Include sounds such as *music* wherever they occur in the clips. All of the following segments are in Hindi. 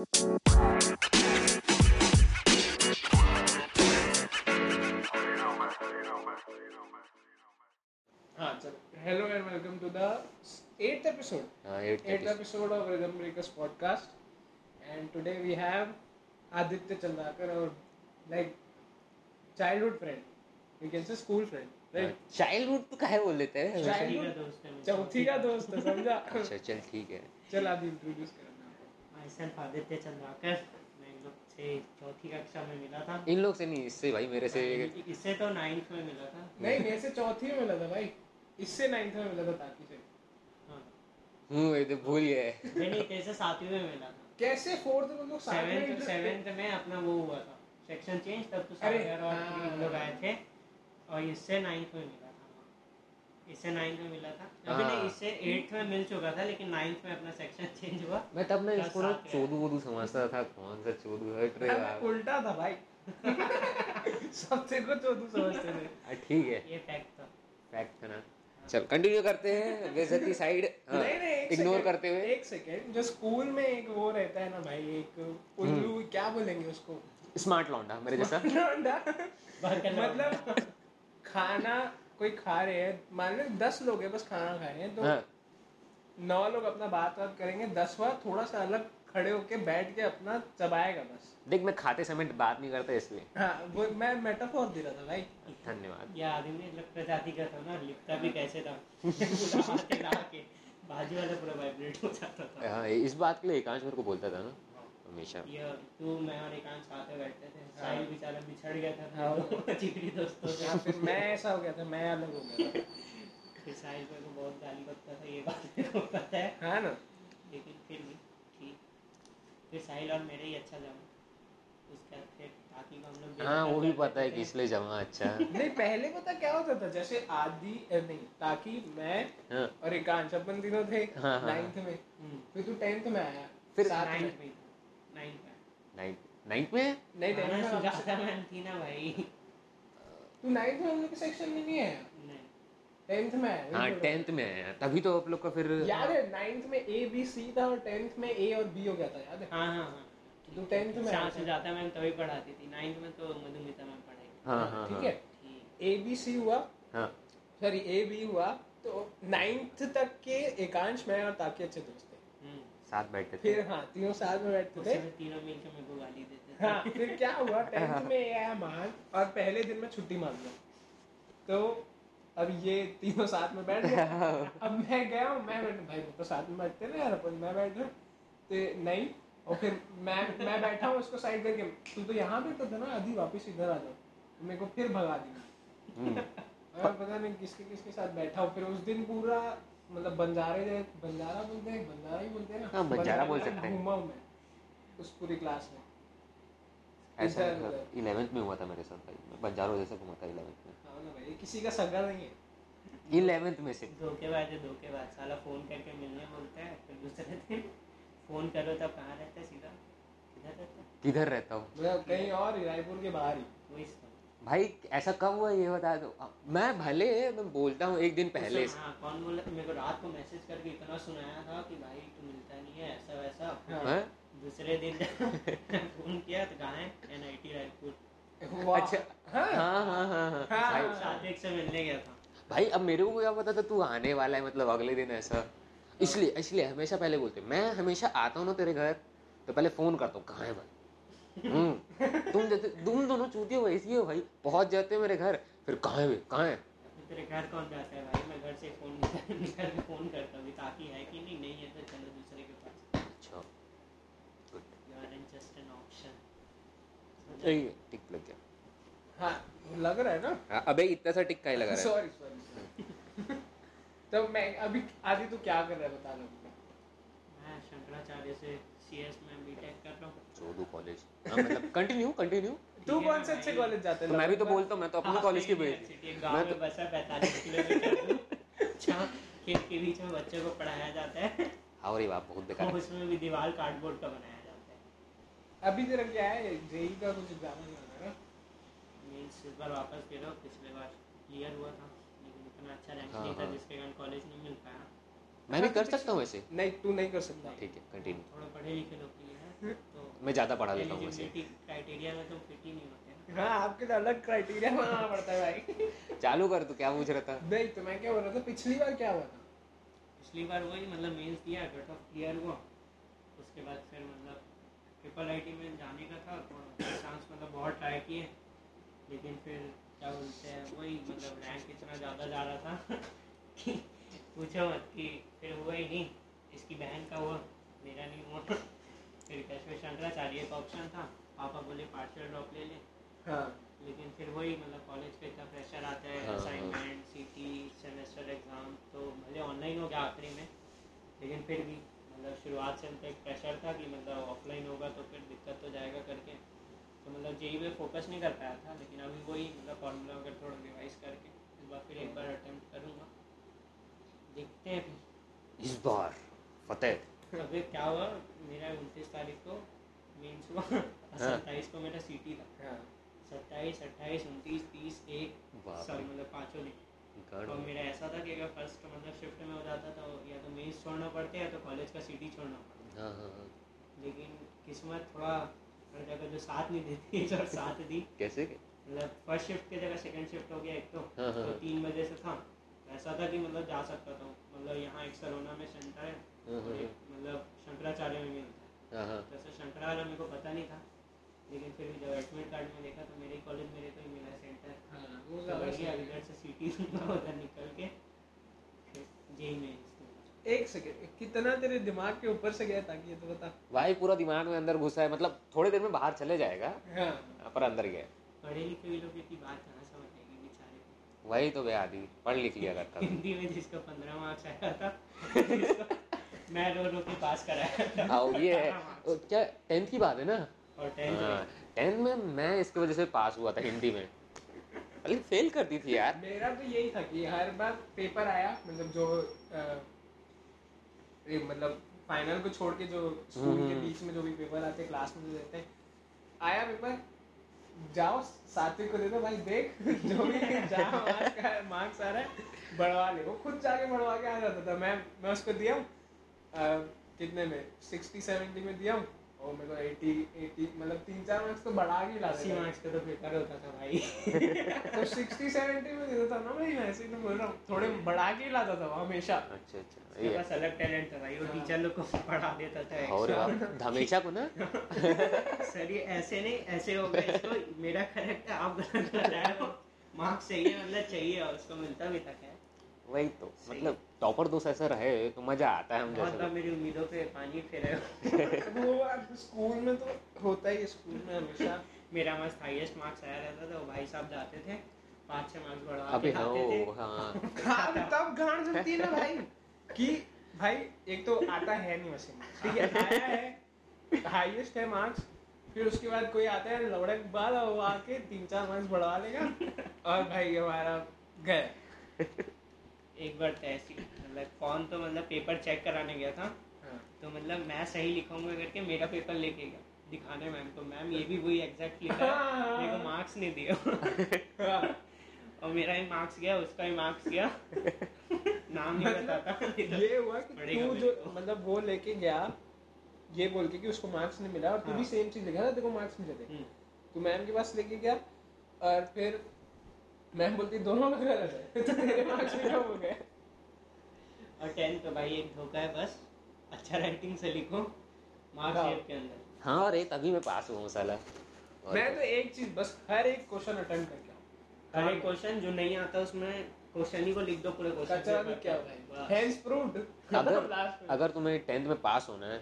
Hello and welcome to the eight episode eight episode of Rhythm Breakers podcast and today we have Aditya Chandrakar और like childhood friend you can say school friend right childhood तो काहे बोल लेते हैं? चौथी का दोस्त समझा? अच्छा चल ठीक है। चल आदित्य इंट्रोड्यूस कर। Myself आदित्य चंद्राकर मैं इन लोग से चौथी कक्षा में मिला था। इन लोग से नहीं इससे भाई मेरे से इससे तो नाइन्थ में मिला था। नहीं मेरे से चौथी में मिला था भाई। इससे नाइन्थ में मिला था ताकि से। हाँ। हूँ ये तो भूल गए। नहीं नहीं तेरे से सातवीं में मिला था? कैसे फोर्थ में? लोग सेवेंथ सेवेंथ में अपना वो हुआ था। सेक्शन चेंज तब तो सागर और हाँ। इन लोग आए थे। और इससे नाइन्थ में मिला। इससे नाइन्थ में मिला था। अभी हाँ। नहीं इससे एट्थ में मिल चुका था लेकिन नाइन्थ में अपना सेक्शन चेंज हुआ। मैं तब ना इसको ना। चोदू वोदू समझता था कौन सा चोदू हट रहे हाँ, उल्टा था भाई। *laughs* सब तेरे को चौदू समझते थे। हाँ, ठीक है। ये फैक्ट था। फैक्ट है ना। चल कंटिन्यू करते हैं बेइज्जती साइड नहीं नहीं एक इग्नोर करते हुए। एक सेकंड जो स्कूल में एक वो रहता है ना भाई एक उल्लू हम्म। क्या बोलेंगे उसको? स्मार्ट लौंडा मेरे जैसा। लौंडा। *laughs* मतलब खाना कोई खा रहे हैं। मान लो दस लोग हैं बस खाना खा रहे हैं तो हाँ। नौ लोग अपना बात बात करेंगे दसवा थोड़ा सा अलग खड़े होके बैठ के अपना चबाएगा बस। देख मैं खाते समय बात नहीं करता इसलिए। हाँ वो मैं मेटाफोर दे रहा था भाई। धन्यवाद। ये आदमी प्रजाति का था ना लिखता भी कैसे था? *laughs* के बाजू वाला पूरा वाइब्रेट हो जाता था। हाँ इस बात के लिए एकांश मेरे को बोलता था ना। हमेशा। ये तू मैं और एकांत साथ में बैठते थे। हाँ। साहिल बेचारा बिछड़ गया था। हाँ। *laughs* हाँ। दोस्तों से हाँ, फिर मैं ऐसा हो गया था मैं अलग हो गया था। फिर साहिल मेरे को बहुत गाली बकता था ये बात मेरे को पता है। हाँ ना। लेकिन फिर भी ठीक। फिर साहिल और मेरे ही अच्छा जमा। हाँ वो भी पता है कि इसलिए जमा अच्छा। नहीं पहले पता क्या होता था? जैसे आदि नहीं ताकि मैं हाँ। और एकांश अपन तीनों थे हाँ, हाँ, नाइन्थ में। हम्म, फिर तू टेंथ में आया फिर नाइन्थ में। में नाइन्थ नाइन्थ में नहीं खाना में थी ना भाई तू नाइन्थ में हम लोग के सेक्शन में नहीं नहीं टेंथ में आया हाँ टेंथ में आया तभी तो आप लोग का फिर याद है नाइन्थ में ए बी सी था और टेंथ में ए और बी हो गया था याद है हाँ हाँ हाँ तू टेंथ में आया शाह था। सुजाता मैम तभी पढ़ाती थी नाइन्थ में तो मधुमिता मैम पढ़ाई हाँ हाँ ठीक हाँ है ए बी सी हुआ हाँ सॉरी ए बी हुआ तो नाइन्थ तक के एकांश मैं और ताकि अच्छे दोस्त थे साथ बैठते थे। फिर हाँ तीनों साथ में बैठते थे। तीनों मिलकर मेरे को गाली देते थे। हाँ फिर क्या हुआ *laughs* टेंथ में ये आया महान और पहले दिन में छुट्टी मार दिया तो अब ये तीनों साथ में बैठ गए। *laughs* अब मैं गया हूँ मैं बैठ भाई वो तो साथ में बैठते ना यार अपन मैं बैठ रहा तो नहीं और फिर मैं मैं बैठा हूँ उसको साइड करके। तू तो यहाँ बैठा था ना आदि वापस इधर आ जाओ। तो मेरे को फिर भगा दिया। हम्म, *laughs* मैं पता नहीं किसके किसके साथ बैठा हूँ। फिर उस दिन पूरा मतलब बंजारे जै- बंजारा बोलते हैं बंजारा ही बोलते हैं ना। हाँ, बंजारा बोल सकते हैं। घूमा हूँ मैं उस पूरी क्लास में। ऐसा। इलेवेंथ में हुआ था मेरे साथ भाई। मैं बंजारों जैसा घूमा था इलेवेंथ में। हाँ ना भाई किसी का सगा नहीं है। इलेवेंथ में से। धोखेबाज है धोखेबाज साला फ़ोन करके मिलने बोलता है फिर दूसरे दिन फ़ोन करो तब कहाँ रहता है सीधा? किधर रहता है? किधर रहता हूँ? मतलब कहीं और ही रायपुर के बाहर ही। वही सब भाई ऐसा कब हुआ ये बता दो। मैं भले मैं बोलता हूँ एक दिन पहले। से हाँ कौन बोला? मेरे को रात को मैसेज करके इतना सुनाया था कि भाई तू मिलता नहीं है ऐसा वैसा। हाँ। दूसरे दिन *laughs* फ़ोन किया तो कहाँ है एन आई टी रायपुर। अच्छा। हाँ। हाँ हाँ हाँ हाँ। हाँ। भाई से मिलने गया था। भाई अब मेरे को क्या पता था तू आने वाला है मतलब अगले दिन ऐसा। इसलिए इसलिए हमेशा पहले बोलते मैं हमेशा आता हूँ ना तेरे घर तो पहले फ़ोन करता हूँ कहाँ है भाई? तुम जैसे तुम दोनों चूतिए हो ऐसी हो भाई पहुँच जाते हो मेरे घर फिर कहाँ है? कहाँ है? तेरे घर कौन जाता है भाई? मैं घर से फ़ोन *laughs* निकल के फ़ोन करता हूँ ताकि है कि नहीं नहीं है तो चलो दूसरे के पास। अच्छा। Good you are in just an option tick लग गया। हाँ लग रहा है ना? हाँ, अबे इतना सा टिक का ही लगा रहा है। सॉरी सॉरी *laughs* तो मैं अभी आदि तू क्या कर रहा है बता लो मैं शंकराचार्य से सी एस में बी टेक कर रहा हूँ। चोदू कॉलेज हाँ मतलब कंटिन्यू कंटिन्यू *laughs* तू कौन से अच्छे कॉलेज जाते तो मैं भी तो बोलता हूँ मैं तो अपने कॉलेज की भेज गाँव मैं तो बसा पैंतालीस किलोमीटर जहाँ खेत के बीच में बच्चों को पढ़ाया जाता है। हाँ रे बाप बहुत बेकार है। उसमें भी दीवार कार्डबोर्ड का बनाया जाता है। अभी तेरा क्या है? जेई का कुछ एग्ज़ाम नहीं होना है ना? मीन्स इस बार वापस था पिछले बार क्लियर हुआ था। लेकिन इतना अच्छा रैंक हाँ, नहीं था हाँ। जिसके कारण कॉलेज नहीं मिल पाया। मैं भी कर सकता हूँ वैसे नहीं तू नहीं कर सकता। ठीक है कंटिन्यू थोड़ा पढ़े लिखे लोग के लिए है तो मैं ज़्यादा पढ़ा लेता हूँ वैसे। क्राइटेरिया में तुम फिट ही नहीं होते हाँ। आपके तो अलग क्राइटेरिया बनाना पड़ता है भाई। चालू कर तू क्या पूछ रहा था? नहीं तो मैं क्या बोल रहा था पिछली बार क्या हुआ था? पिछली बार वही मतलब मेंस दिया कट ऑफ़ क्लियर हुआ। उसके बाद फिर मतलब ट्रिपल आई में जाने का था चांस मतलब बहुत ट्राई किए। लेकिन फिर क्या बोलते हैं वही मतलब रैंक इतना ज़्यादा जा रहा था *laughs* कि पूछो मत कि फिर हुआ ही नहीं। इसकी बहन का हुआ मेरा नहीं हुआ। फिर कैसे शंकराचार्य का ऑप्शन था। पापा बोले पार्शियल ड्रॉप ले लें। हाँ। लेकिन फिर वही मतलब कॉलेज का इतना प्रेशर आता है हाँ, हाँ। असाइनमेंट सीटी सेमेस्टर एग्ज़ाम तो भले ऑनलाइन हो गया आखिरी में लेकिन फिर भी मतलब शुरुआत से तो एक प्रेशर था कि मतलब ऑफलाइन होगा तो फिर दिक्कत तो जाएगा करके। तो मतलब जेई में फोकस नहीं कर पाया था लेकिन अभी वही मतलब फॉर्मूला वगैरह थोड़ा रिवाइज करके इस बार फिर एक बार अटेम्प्ट करूँगा। देखते हैं। इस बार फतेह। अभी क्या हुआ? मेरा उनतीस तारीख को मेंस हुआ। हाँ। सत्ताईस को मेरा सीटी था। हाँ। सत्ताईस अट्ठाईस उनतीस तीस एक सब मतलब पाँचों दिन और मेरा ऐसा था कि अगर फ़र्स्ट मतलब शिफ्ट में हो जाता तो या तो मेंस छोड़ना पड़ता या तो कॉलेज का सीटी छोड़ना पड़ता। हाँ लेकिन किस्मत थोड़ा हर जगह जो साथ नहीं देती है और साथ दी। कैसे? मतलब फ़र्स्ट शिफ्ट की जगह सेकंड शिफ्ट हो गया एक तो। तो। तीन बजे से था। ऐसा था कि मतलब जा सकता था। मतलब यहाँ एक सलोना में सेंटर है हाँ, हाँ, और एक मतलब शंकराचार्य में मिलता है। हाँ हाँ। तो शंकरा मेरे को पता नहीं था लेकिन फिर भी जब एडमिट कार्ड में देखा तो मेरे कॉलेज मेरे को ही मिला सेंटर। हाँ वो तो। इधर से सीटी *laughs* उधर निकल के जेई में एक सेकंड कितना तेरे दिमाग के ऊपर से गया ताकि ये तो बता। भाई पूरा दिमाग में अंदर घुसा है। मतलब थोड़ी देर में बाहर चले जाएगा हाँ। पर अंदर गया। पढ़े लिखे हुए लोग की बात कहाँ समझ आएगी बेचारे को। वही तो बे आदि पढ़ लिख लिया करता हिंदी में जिसका पंद्रह मार्क्स आया था मैं रो रो के पास कराया था। और ये है। 15 marks। वो क्या टेंथ की बात है ना? और टेंथ हाँ में मैं इसकी वजह से पास हुआ था हिंदी में। लेकिन फेल करती थी यार। मेरा तो यही था कि हर बार पेपर आया मतलब जो ये मतलब फाइनल को छोड़ के जो स्कूल के हम्म। बीच में जो भी पेपर आते क्लास में जो देते आया पेपर जाओ, सात्विक को दे दो भाई, देख, *laughs* जो भी मार्क्स आ रहा है, बढ़वा ले। वो खुद जाके बढ़वा के आ जाता था। मैं मैं उसको दिया हूँ कितने में? सिक्सटी, सेवेंटी में दिया हूँ। और मेरे को एटी एटी मतलब तीन चार मार्क्स तो बढ़ा के ही लाते अस्सी मार्क्स का तो पेपर होता था भाई। *laughs* तो सिक्सटी सेवेंटी में देता था ना भाई मैं ऐसे ही तो बोल रहा हूँ। थोड़े बढ़ा के लाता था हमेशा। अच्छा अच्छा ये। अलग टैलेंट था भाई वो हाँ। टीचर लोग को *laughs* पढ़ा देता था और। धमेशा को ना? *laughs* सर ये ऐसे नहीं ऐसे हो गया इसको मेरा करेक्ट है आप गलत कर रहे हो। मार्क्स चाहिए मतलब चाहिए और उसको मिलता भी था क्या वही तो मतलब टॉपर दोस्त ऐसा रहे तो मज़ा आता है हम जैसे मेरी उम्मीदों पे पानी फेरे *laughs* वो अब स्कूल में तो होता ही स्कूल में हमेशा। मेरा मस्त हाईएस्ट मार्क्स आया रहता था वो भाई साहब जाते थे पाँच छह मार्क्स बढ़वा अबे के हाँ *laughs* हाँ। खान तब गांड सुनती है ना भाई कि भाई एक तो आता है नहीं में, ठीक है? आया है हाईएस्ट है मार्क्स फिर उसके बाद कोई आता है लौड़े के बाद और वो आके तीन चार मार्क्स बढ़वा लेगा और भाई हमारा गए एक बार तो ऐसी मतलब कौन तो मतलब पेपर चेक कराने गया था। हाँ। तो मतलब मैं सही लिखूँगा करके मेरा पेपर लेके गया। दिखाने मैम को। मैम ये भी वही एग्जैक्ट लिखा है। मेरे को मार्क्स नहीं दिया हाँ। *laughs* और मेरा ही मार्क्स गया उसका ही मार्क्स गया। नाम नहीं मतलब बताता। ये हुआ कि तू जो मतलब वो लेके गया ये बोल के कि उसको मार्क्स नहीं मिला और तू हाँ। भी सेम चीज़ लिखा था को मार्क्स मिले थे। हम्म, तू मैम के पास लेके गया और फिर मैम बोलती दोनों में गलत है। *laughs* तो तेरे मार्क्स भी कम हो गए। और टेंथ तो भाई एक धोखा है बस। अच्छा राइटिंग से लिखो हाँ। मार्क्स के अंदर। हाँ अरे तभी मैं पास हुआ हूँ साला। मैं तो एक चीज़ बस हर एक क्वेश्चन अटेम्प्ट करके हर एक क्वेश्चन जो नहीं आता उसमें क्वेश्चन ही को लिख दो पूरे क्वेश्चन कचरा क्या होगा हैंड्स प्रूव्ड अगर *laughs* अगर तुम्हें टेंथ में पास होना है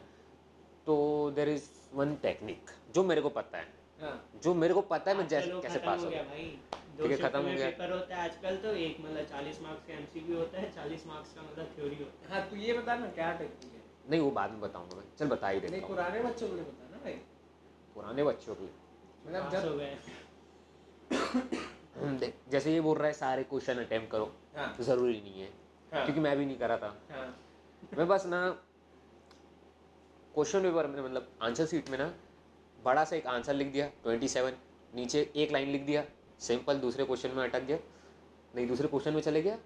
तो देर इज़ वन टेक्निक जो मेरे को पता है। हाँ। जो मेरे को पता है मैं जैसे कैसे पास हो हो गया। भाई। ठीक है, खत्म हो गया। पेपर होता है आजकल तो एक मतलब चालीस मार्क्स का एमसीक्यू होता है चालीस मार्क्स का मतलब थ्योरी होता है। हाँ तू ये बता ना क्या टेक्निक है? नहीं वो बाद में बताऊँगा मैं। चल बता ही नहीं देता हूँ। पुराने बच्चों को नहीं पता ना भाई। पुराने बच्चों के लिए मतलब हो जब गए। हम्म, *coughs* देख जैसे ये बोल रहा है सारे क्वेश्चन अटेम्प्ट करो। हाँ। तो ज़रूरी नहीं है। हाँ। क्योंकि मैं भी नहीं करा था। हाँ। मैं बस ना क्वेश्चन पेपर में मतलब आंसर सीट में ना बड़ा सा एक आंसर लिख दिया ट्वेंटी सेवन नीचे एक लाइन लिख दिया सिंपल दूसरे क्वेश्चन में अटक गया। नहीं दूसरे क्वेश्चन में चले गया।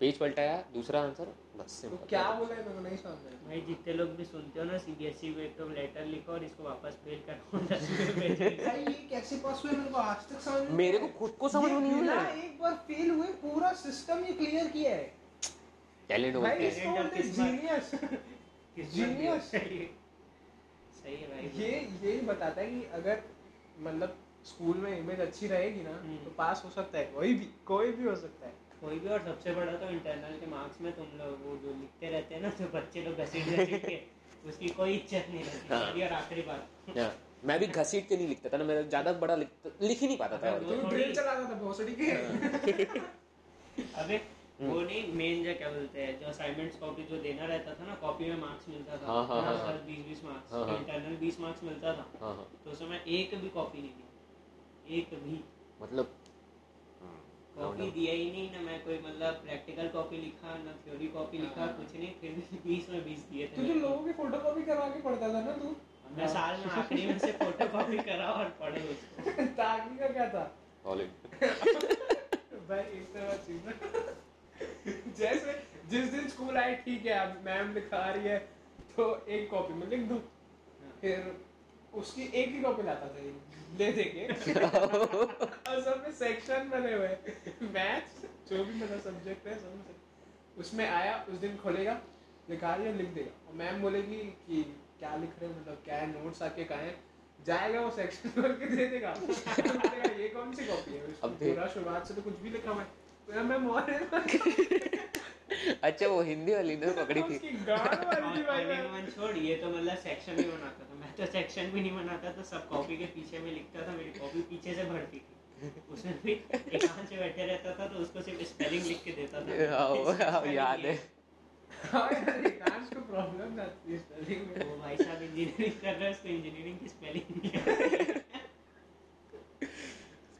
पेज पलटाया दूसरा आंसर बस तो सिंपल क्या बोला है? मेरे नहीं समझ में आया। भाई जितने लोग भी सुनते हो ना सीबीएसई को एक तो लेटर लिखो और इसको वापस फेल *laughs* करो भाई ये कैसे पास हुए? मेरे को आज तक समझ में मेरे को खुद को समझ में नहीं आया एक बार फेल हुए पूरा सिस्टम ये क्लियर किया है। टैलेंट भाई होते हैं। इसको बोलते किस्मत। जीनियस सही है भाई। ये यही बताता है कि अगर मतलब स्कूल में इमेज अच्छी रहेगी ना हम्म। तो पास हो सकता है कोई भी कोई भी हो सकता है। कोई भी और सबसे बड़ा तो इंटरनल के मार्क्स में तुम लोग वो जो लिखते रहते हैं ना तो बच्चे लोग घसीट घसीट के *laughs* उसकी कोई इज़्ज़त नहीं रहती हाँ। और आखिरी बात। हाँ, मैं भी घसीट के नहीं लिखता था ना मेरा ज़्यादा बड़ा लिख लिख ही नहीं पाता था। अगर वो था अबे वो *laughs* नहीं मेन जो क्या बोलते हैं जो असाइनमेंट्स कॉपी जो देना रहता था ना कॉपी में मार्क्स मिलता था। हाँ, हाँ, हाँ, हाँ। बीस बीस मार्क्स हाँ, हाँ। इंटरनल बीस मार्क्स मिलता था। हाँ हाँ। तो उसमें एक भी कॉपी नहीं दी एक भी। मतलब कॉपी दिया ही नहीं ना मैं कोई मतलब प्रैक्टिकल कॉपी लिखा ना थ्योरी कॉपी लिखा हाँ। कुछ नहीं फिर भी बीस में बीस दिए थे तो लोगों की फ़ोटो कॉपी करवा के पढ़ता था ना तू? मैं साल में आखिरी में से फ़ोटो कॉपी करा और पढ़े उसको। *laughs* ताकि का क्या था? कॉलेज *laughs* भाई एक तरह चीज़ *laughs* जैसे जिस दिन स्कूल आए ठीक है अब मैम लिखा रही है तो एक कॉपी में लिख दूँ। फिर उसकी एक ही कॉपी लाता था ये, ले दे के *laughs* और सब में सेक्शन बने हुए। मैथ्स जो भी मेरा सब्जेक्ट है सब में उसमें आया उस दिन खोलेगा लिखा रही है लिख देगा। और मैम बोलेगी कि क्या लिख रहे हो? मतलब क्या है? नोट्स आके कहा है? जाएगा वो सेक्शन खोल के दे देगा। ये कौन सी कॉपी है। पूरा शुरुआत से तो कुछ भी लिखा हुआ है। तो मैं मोहन *laughs* अच्छा वो हिंदी वाली ने पकड़ी थी। छोड़ ये तो मतलब सेक्शन भी बनाता था। मैं तो सेक्शन भी नहीं बनाता था सब कॉपी के पीछे में लिखता था मेरी कॉपी पीछे से भरती थी। उसमें भी एकांत से बैठे रहता था तो उसको सिर्फ़ स्पेलिंग लिख के देता था। *laughs* हाँ, वो- Spelling याद यार एकांश को प्रॉब्लम ना थी स्पेलिंग में। वो भाई साहब इंजीनियरिंग कर रहा उसको इंजीनियरिंग की स्पेलिंग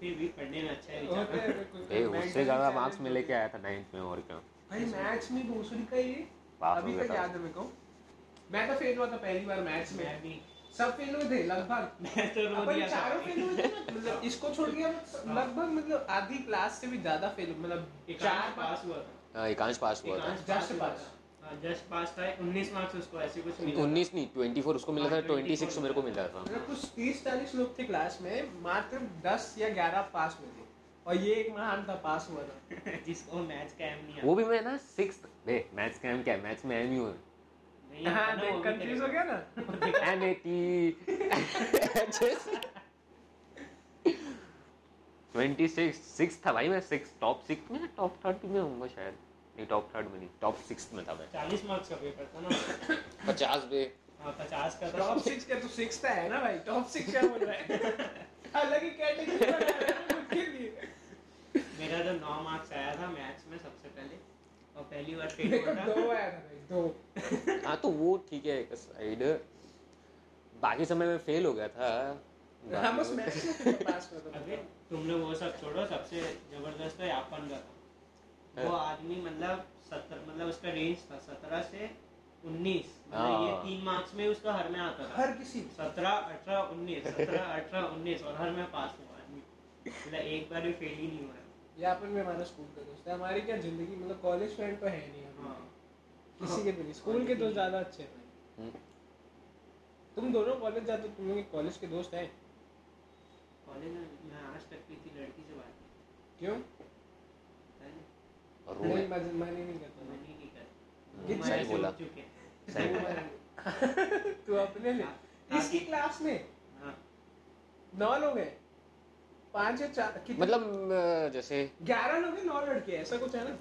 फिर भी पढ़ने में अच्छा है उससे ज़्यादा मार्क्स में लेके आया था नाइन्थ में और क्या। भाई मैथ्स में भोसड़ी का ये अभी तक याद है मेरे को। मैं तो फेल हुआ था पहली बार मैथ्स में। भी। सब फेल हुए थे लगभग। *laughs* मैं तो रो दिया था। चारों फेल हुए थे मतलब इसको छोड़ के लगभग मतलब आधी क्लास से भी ज़्यादा फेल मतलब चार पास हुआ था। हाँ, एकांश पास हुआ था। एकांश पास हुआ. था। हाँ जस्ट पास था। 19 मार्क्स उसको ऐसे कुछ मिला था। उन्नीस नहीं ट्वेंटी फोर उसको मिला था हाँ, ट्वेंटी 24 सिक्स मेरे को मिला था। मतलब कुछ तीस चालीस लोग थे क्लास में मात्र दस या ग्यारह पास हुए और ये एक महान था पास हुआ था। *laughs* जिसको मैथ्स का एम नहीं वो भी मैं ना सिक्स देख मैथ्स का एम क्या? है मैथ्स में एम है। नहीं हाँ देख कंफ्यूज हो गया ना। N A T twenty six six था भाई मैं सिक्स टॉप सिक्स में टॉप थर्ड में होऊँगा शायद। नहीं टॉप थर्ड में नहीं टॉप सिक्स में था मैं। 40 मार्क्स का पेपर था ना। *coughs* पचास पे हाँ 50 का था। टॉप सिक्स का तो सिक्स था है ना भाई। टॉप सिक्स क्या बोल रहा है। *laughs* अलग ही कैटेगरी मेरा तो नौ मार्क्स आया था मैथ्स में सबसे पहले और पहली बार फेल हुआ था। दो आया था भाई दो। हाँ तो वो ठीक है एक साइड बाकी समय में फेल हो गया था। हाँ बस मैथ्स में तो पास हुआ था। अबे तुमने वो सब छोड़ो सबसे ज़बरदस्त है यापन का था। वो आदमी मतलब सत्तर मतलब उसका रेंज था सत्रह से उन्नीस। मतलब ये हाँ। तीन मार्क्स में उसका हर में आता था। हर किसी सत्रह अठारह उन्नीस। सत्रह अठारह उन्नीस और हर में पास हुआ आदमी। मतलब एक बार भी फेल ही नहीं हुआ। है। यहाँ पर हमारा स्कूल का दोस्त है। हमारी क्या ज़िंदगी मतलब कॉलेज फ्रेंड तो है नहीं। हाँ। किसी के भी नहीं स्कूल के दोस्त ज़्यादा अच्छे हैं हम्म। तुम दोनों कॉलेज जाते हो तुम लोग कॉलेज के दोस्त हैं? कॉलेज में मैं आज तक किसी लड़की से बात नहीं क्यों? नहीं, मैं मैं नहीं करता मैंने नहीं करता हमारे सही से बोला। सही बोला। तू अपने ले इसकी हाँ, क्लास में? हाँ। नौ लोग हैं। पाँच या चार मतलब जैसे ग्यारह लोग हैं नौ लड़के हैं ऐसा कुछ है ना?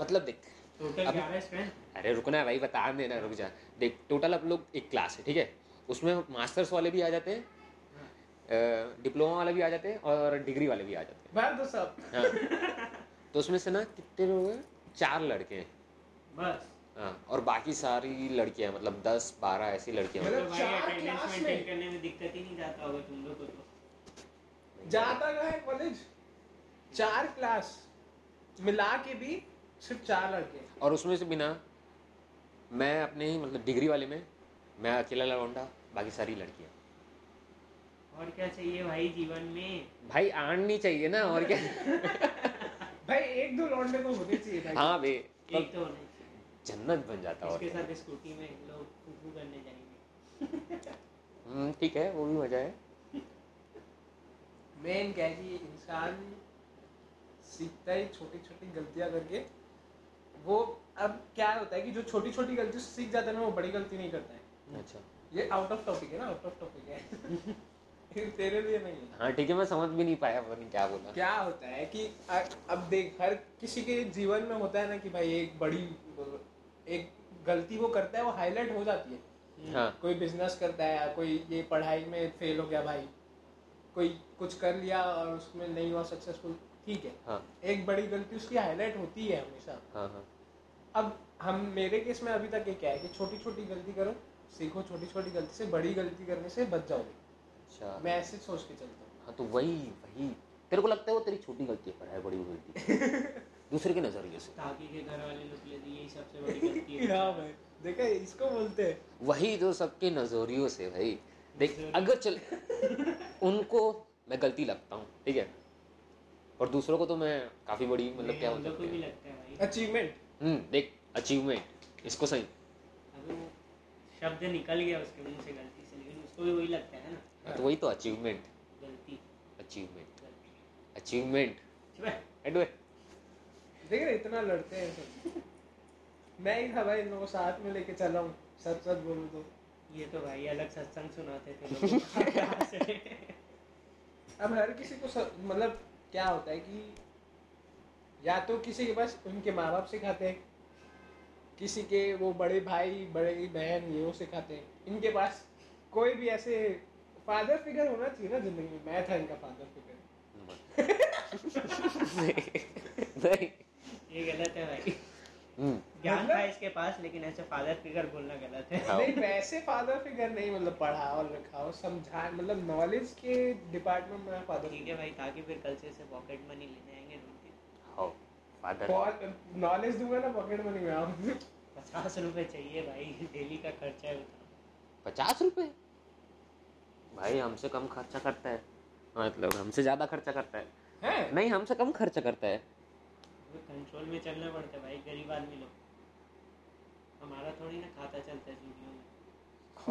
मतलब देख टोटल अब- ग्यारह अरे रुकना है भाई बता देना रुक जा। देख टोटल अब लोग एक क्लास है ठीक है? उसमें मास्टर्स वाले भी आ जाते हैं डिप्लोमा वाले भी आ जाते हैं और डिग्री वाले भी आ जाते भर दो सब। हाँ। तो उसमें से ना कितने लोग हैं? चार लड़के हैं। बस। हाँ और बाकी सारी लड़कियाँ मतलब दस बारह ऐसी लड़कियाँ। मतलब तो चार क्लास में? करने में दिक्कत ही नहीं जाता होगा तुम लोग को तो। जाता कहाँ है कॉलेज चार क्लास मिला के भी सिर्फ़ चार लड़के। और उसमें से बिना मैं अपने ही मतलब डिग्री वाले में मैं अकेला लौंडा बाकी सारी लड़कियाँ। और क्या चाहिए भाई जीवन में? भाई आन नहीं चाहिए ना और क्या? *laughs* भाई एक दो लौंडे तो होने चाहिए भाई। हाँ बे एक तो होना चाहिए। जन्नत बन जाता और इसके। साथ स्कूटी में लोग कुकू करने जाएँगे। हम्म, ठीक है वो भी मज़ा है। मेन क्या है कि इंसान सीखता है छोटी छोटी गलतियाँ करके। वो अब क्या होता है कि जो छोटी छोटी गलती सीख जाता है ना वो बड़ी गलती नहीं करता है। अच्छा। ये आउट ऑफ़ टॉपिक है ना आउट ऑफ़ टॉपिक है। तेरे लिए नहीं हाँ। ठीक है मैं समझ भी नहीं पाया पता नहीं क्या बोला। क्या होता है कि अब देख हर किसी के जीवन में होता है ना कि भाई एक बड़ी एक गलती वो करता है वो हाईलाइट हो जाती है। हाँ। कोई बिज़नेस करता है या कोई ये पढ़ाई में फेल हो गया भाई। कोई कुछ कर लिया और उसमें नहीं हुआ सक्सेसफुल ठीक है। हाँ। एक बड़ी गलती उसकी हाईलाइट होती है हमेशा। हाँ हाँ। अब हम मेरे केस में अभी तक ये क्या है कि छोटी छोटी गलती करो सीखो छोटी छोटी गलती से बड़ी गलती करने से बच जाओगे। अच्छा। मैं ऐसे सोच के चलता हूँ। हाँ तो वही वही। तेरे को लगता है वो तेरी छोटी गलती है पर है बड़ी गलती। *laughs* दूसरे के नज़रिए से। ताकि के घर वाले लोग लिए यही सबसे बड़ी *laughs* गलती है। हाँ भाई देखा इसको बोलते हैं। वही जो सबके नजरियों से भाई। देख अगर चल *laughs* उनको मैं गलती लगता हूँ ठीक है? और दूसरों को तो मैं काफ़ी बड़ी मतलब क्या भी हैं? अचीवमेंट हम्म देख अचीवमेंट इसको सही। शब्द निकल गया उसके मुँह से गलती से लेकिन उसको भी वही लगता है ना। हाँ, तो वही तो अचीवमेंट गलती। अचीवमेंट अचीवमेंट एडवे देख रहे इतना लड़ते हैं सब। मैं ही था भाई इन लोगों को साथ में लेके चला हूँ। सच सच बोलूँ तो। ये तो भाई अलग सत्संग सुनाते थे? *laughs* अब हर किसी को स- मतलब क्या होता है कि या तो किसी के पास उनके माँ बाप सिखाते हैं किसी के वो बड़े भाई बड़े बहन ये वो सिखाते हैं। इनके पास कोई भी ऐसे फादर फिगर होना चाहिए ना ज़िंदगी में। मैं था इनका फादर फिगर *laughs* नहीं। ये गलत है भाई। हम्म, ज्ञान मतलब- था इसके पास लेकिन ऐसे फादर फिगर बोलना गलत है। नहीं वैसे फादर फिगर नहीं मतलब पढ़ाओ लिखाओ समझा मतलब नॉलेज के डिपार्टमेंट में फादर ठीक है भाई ताकि फिर कल से ऐसे पॉकेट मनी लेने आएँगे रोज हाँ फादर नॉलेज दूँगा ना पॉकेट मनी में आओ पचास रुपए चाहिए भाई डेली का खर्चा है पचास रुपए? भाई हमसे कम खर्चा करता है। मतलब हमसे ज़्यादा खर्चा करता है। है? नहीं हमसे कम खर्चा करता है। कंट्रोल में चलना पड़ता है भाई गरीब आदमी लोग। हमारा थोड़ी ना खाता चलता है जूडियो में। *laughs*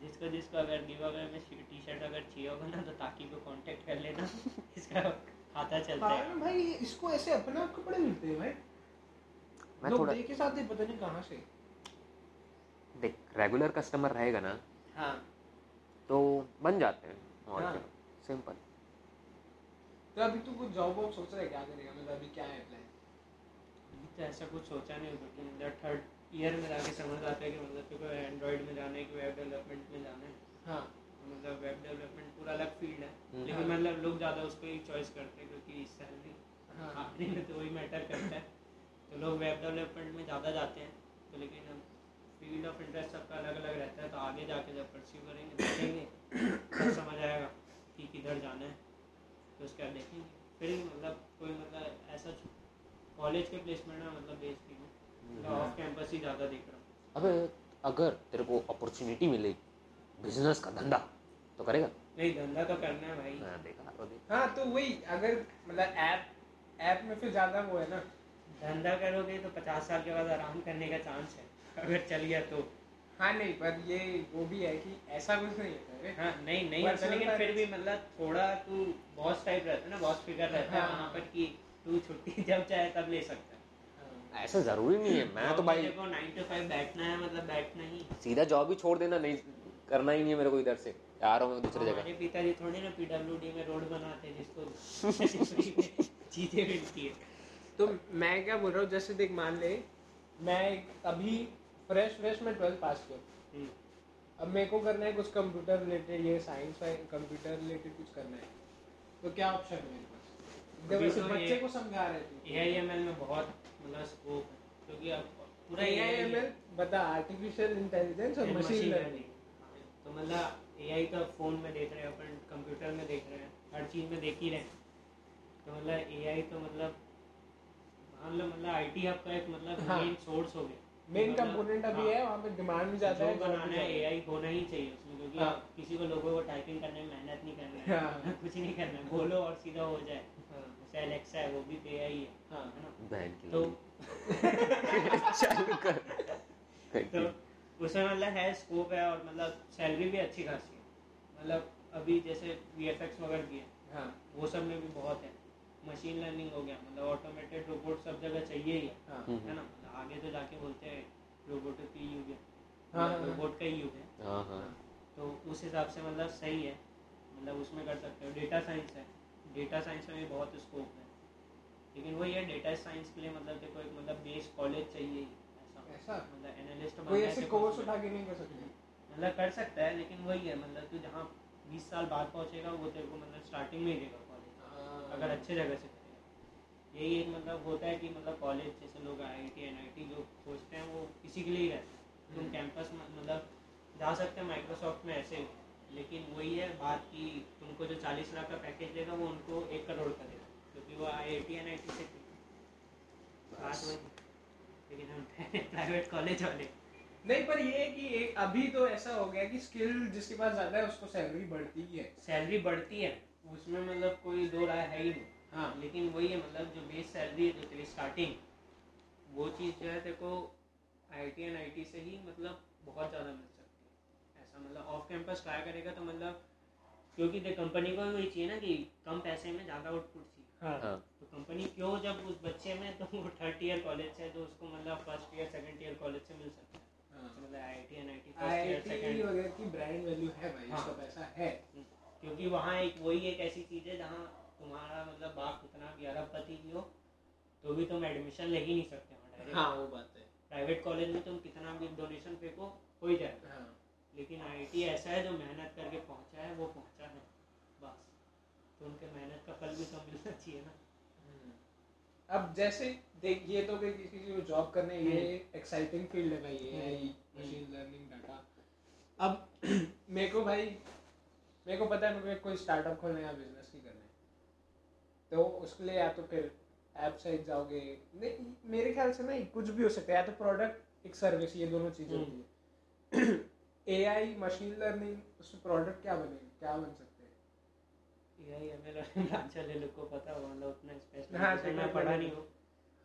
जिसको जिसको अगर गिव अवे में टी शर्ट अगर चाहिए होगा ना तो ताकि को कांटेक्ट कर लेना। *laughs* इसका खाता चलता है। हाँ भाई इसको ऐसे अपने आप कपड़े मिलते हैं भाई। मैं लोग थोड़ा दे के साथ ही पता नहीं कहाँ से। देख रेगुलर कस्टमर रहेगा ना हाँ। तो बन जाते हैं और हाँ। सिंपल तो अभी तू कुछ जॉब वॉब सोच रहा है क्या करेगा मतलब अभी क्या है प्लान तो ऐसा कुछ सोचा नहीं मतलब थर्ड ईयर में जाके समझ आता है कि मतलब तेरे को एंड्रॉइड में जाना है कि वेब डेवलपमेंट में जाना है। हाँ। मतलब वेब डेवलपमेंट पूरा अलग फ़ील्ड है। हम्म। लेकिन। मतलब लोग ज़्यादा उसको ही चॉइस करते हैं क्योंकि सैलरी हाँ। आखिरी में तो वही मैटर करता है। तो लोग वेब डेवलपमेंट में ज़्यादा जाते हैं। तो लेकिन फ़ील्ड ऑफ़ इंटरेस्ट सबका अलग अलग रहता है। तो आगे जाके जब परस्यू करेंगे देखेंगे तब समझ आएगा कि किधर जाना है। तो उसके बाद देखेंगे। फिर मतलब कोई मतलब ऐसा कॉलेज के प्लेसमेंट में मतलब बेस नहीं हूँ मतलब ऑफ़ कैंपस ही ज़्यादा देख रहा हूँ। अबे अगर तेरे को अपॉर्चुनिटी मिले बिज़नेस का धंधा तो करेगा? नहीं धंधा तो करना है भाई। हाँ, देखा तो देख हाँ तो वही अगर मतलब ऐप ऐप में फिर ज़्यादा वो है ना। धंधा करोगे तो पचास साल के बाद आराम करने का चांस है अगर चल गया तो। हाँ नहीं पर ये वो भी है कि ऐसा कुछ नहीं होता है हाँ नहीं नहीं होता लेकिन फिर भी मतलब थोड़ा तू बॉस टाइप रहता है ना बॉस फिगर रहता है हाँ। वहाँ पर कि तू छुट्टी *laughs* जब चाहे तब ले सकता है। हाँ। ऐसा ज़रूरी नहीं है। मैं तो भाई देखो नाइन टू फाइव बैठना है मतलब बैठना ही सीधा जॉब ही छोड़ देना नहीं करना ही नहीं है मेरे को इधर से। आ रहा हूँ दूसरी जगह। हमारे पिताजी थोड़ी ना पीडब्ल्यूडी में रोड बनाते हैं जिसको *laughs* चीज़ें मिलती है। तो मैं क्या बोल रहा हूँ जैसे देख मान ले मैं अभी फ्रेश फ्रेश में ट्वेल्थ पास किया। हम्म, अब मेरे को करना है कुछ कंप्यूटर रिलेटेड ये साइंस कंप्यूटर रिलेटेड कुछ करना है। तो क्या ऑप्शन है मेरे तो बच्चे को समझा रहे थे AIML में बहुत मतलब स्कोप है क्योंकि अब पूरा पूरा एआईएमएल बता आर्टिफिशियल इंटेलिजेंस और मशीन लर्निंग तो मतलब एआई तो फ़ोन में देख रहे हैं अपन कंप्यूटर में देख रहे हैं हर चीज़ में देख ही रहे हैं तो मतलब एआई तो मतलब मान मतलब आईटी हब का एक मतलब हाँ। मेन सोर्स हो गया मेन मतलब- कंपोनेंट अभी हाँ। है वहाँ पे डिमांड भी ज़्यादा है बनाना है एआई होना ही चाहिए उसमें क्योंकि हाँ। किसी को लोगों को टाइपिंग करने में मेहनत नहीं करना हाँ। है कुछ नहीं करना है बोलो और सीधा हो जाए हाँ, एलेक्सा है वो भी तो एआई है हाँ। है ना? बहन की तो *laughs* चालू कर। तो उसमें मतलब है स्कोप है और मतलब सैलरी भी अच्छी खासी है। मतलब अभी जैसे वी वगैरह भी है हाँ, वो सब में भी बहुत है। मशीन लर्निंग हो गया मतलब ऑटोमेटेड रोबोट सब जगह चाहिए ही है। हाँ, हम्म, है ना? मतलब आगे तो जाके बोलते हैं रोबोट की युग है। हाँ, हाँ, हाँ। रोबोट का ही युग है। हाँ हाँ। तो उस हिसाब से मतलब सही है। मतलब उसमें कर सकते हो। डेटा साइंस है। डेटा साइंस में भी बहुत स्कोप है। लेकिन वही है डेटा साइंस के लिए मतलब देखो एक मतलब बेस कॉलेज चाहिए ऐसा। ऐसा? मतलब एनालिस्ट कोई ऐसे कोर्स उठा के नहीं। कर सकते? मतलब कर सकता है लेकिन वही है मतलब तू जहाँ बीस साल बाद पहुंचेगा वो तेरे को मतलब स्टार्टिंग में ही देगा कॉलेज हाँ, अगर अच्छे जगह से करेगा। यही एक मतलब होता है कि मतलब कॉलेज जैसे लोग I I T N I T जो सोचते हैं वो इसी के लिए ही रहते हैं। तुम हम्म। कैंपस में मतलब जा सकते हैं माइक्रोसॉफ्ट में ऐसे लेकिन वही है बात कि तुमको जो चालीस लाख का पैकेज देगा वो उनको एक करोड़ का देगा क्योंकि वो I I T N I T से बात वही लेकिन हम *laughs* प्राइवेट कॉलेज वाले। नहीं पर ये है कि एक अभी तो ऐसा हो गया कि स्किल जिसके पास ज़्यादा है उसको सैलरी बढ़ती ही है। सैलरी बढ़ती है। उसमें मतलब कोई दो राय है ही नहीं। हाँ। लेकिन वही है मतलब जो बेस सैलरी है जो तेरी स्टार्टिंग वो चीज़ जो है तेरे को I T and I T से ही मतलब बहुत ज़्यादा मिल सकती है ऐसा मतलब ऑफ़ कैंपस ट्राई करेगा तो मतलब क्योंकि देख कंपनी को भी वही चाहिए ना कि कम पैसे में ज़्यादा आउटपुट चाहिए। हाँ। हाँ। तो कंपनी क्यों जब उस बच्चे में तो वो थर्ड ईयर कॉलेज से तो उसको मतलब first year second year college से मिल सकता है। हाँ। मतलब फ़र्स्ट ईयर सेकंड वगैरह की ब्रांड वैल्यू है भाई हाँ। इसका पैसा है। क्योंकि वहाँ एक वही एक ऐसी चीज़ है जहाँ तुम्हारा मतलब बाप कितना भी अरबपति भी हो तो भी तुम एडमिशन ले ही नहीं सकते हाँ वो बात है। प्राइवेट कॉलेज में तुम कितना भी डोनेशन फेंको हो ही जाएगा। हाँ। लेकिन आईआईटी ऐसा है जो मेहनत करके पहुँचा है वो पहुँचा है बस। तो उनके मेहनत का फल भी तो मिलना चाहिए ना। अब जैसे देख ये तो कि किसी को जॉब करने ये एक्साइटिंग फ़ील्ड है भाई ये हम्म। मशीन लर्निंग डाटा अब *clears throat* मेरे को भाई मेरे को पता है मेरे कोई स्टार्टअप खोलने या बिज़नेस ही करना है। तो उसके लिए या तो फिर ऐप साइट जाओगे। नहीं मेरे ख्याल से ना कुछ भी हो सकता है। या तो प्रोडक्ट एक सर्विस ये दोनों चीज़ें होती है। *clears throat* एआई मशीन लर्निंग उसमें प्रोडक्ट क्या बनेगा क्या बन सकते हैं? यही है मेरा *laughs* चले लोग को पता होगा मतलब उतना हाँ, स्पेशल मैं पढ़ा नहीं हूँ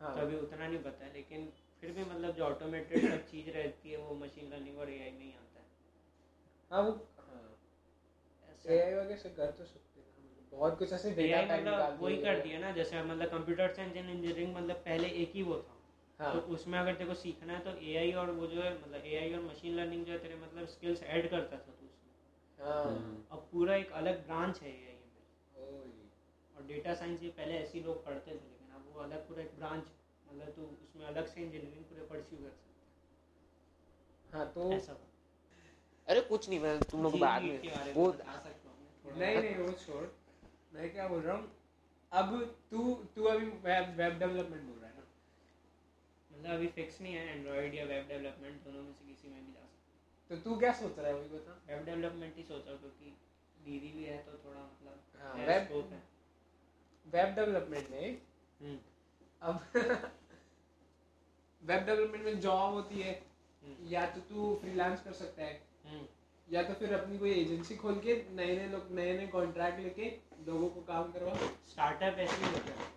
हाँ। तो अभी उतना नहीं पता है लेकिन फिर भी मतलब जो ऑटोमेटेड सब चीज़ रहती है वो मशीन लर्निंग और एआई में ही आता है। हाँ वो हाँ ऐसा एआई वगैरह से कर तो सकते हैं मतलब बहुत कुछ ऐसे डेटा टाइप मतलब वही कर दिया ना जैसे मतलब कंप्यूटर साइंस एंड इंजीनियरिंग मतलब पहले एक ही वो था। हाँ। तो उसमें अगर तेरे को सीखना है तो एआई और वो जो है मतलब एआई और मशीन लर्निंग जो है तेरे मतलब स्किल्स ऐड करता था तू उसमें। हाँ। अब पूरा एक अलग ब्रांच है एआई में। और डेटा साइंस ये पहले ऐसे ही लोग पढ़ते थे लेकिन अब वो अलग पूरा एक ब्रांच मतलब तू उसमें अलग से इंजीनियरिंग पूरे परस्यू कर सकता हाँ। तो ऐसा अरे कुछ नहीं मैं तुम लोग बाद में वो। नहीं नहीं वो छोड़। मैं क्या बोल रहा हूँ अब तू तू अभी वेब वेब डेवलपमेंट बोल मतलब अभी फिक्स नहीं है एंड्रॉइड या वेब डेवलपमेंट दोनों में से किसी में भी जा सकता तो तू क्या सोच रहा है वही बता वेब डेवलपमेंट ही सोचा क्योंकि दीदी भी है तो थोड़ा मतलब हाँ, है, web- है। वेब डेवलपमेंट में? हम्म, अब *laughs* वेब डेवलपमेंट में जॉब होती है हम्म, या तो तू फ्रीलांस कर सकता है हम्म, या तो फिर अपनी कोई एजेंसी खोल के नए नए लोग नए नए कॉन्ट्रैक्ट लेके लोगों को काम करवा। स्टार्टअप ऐसे ही होता है हाँ।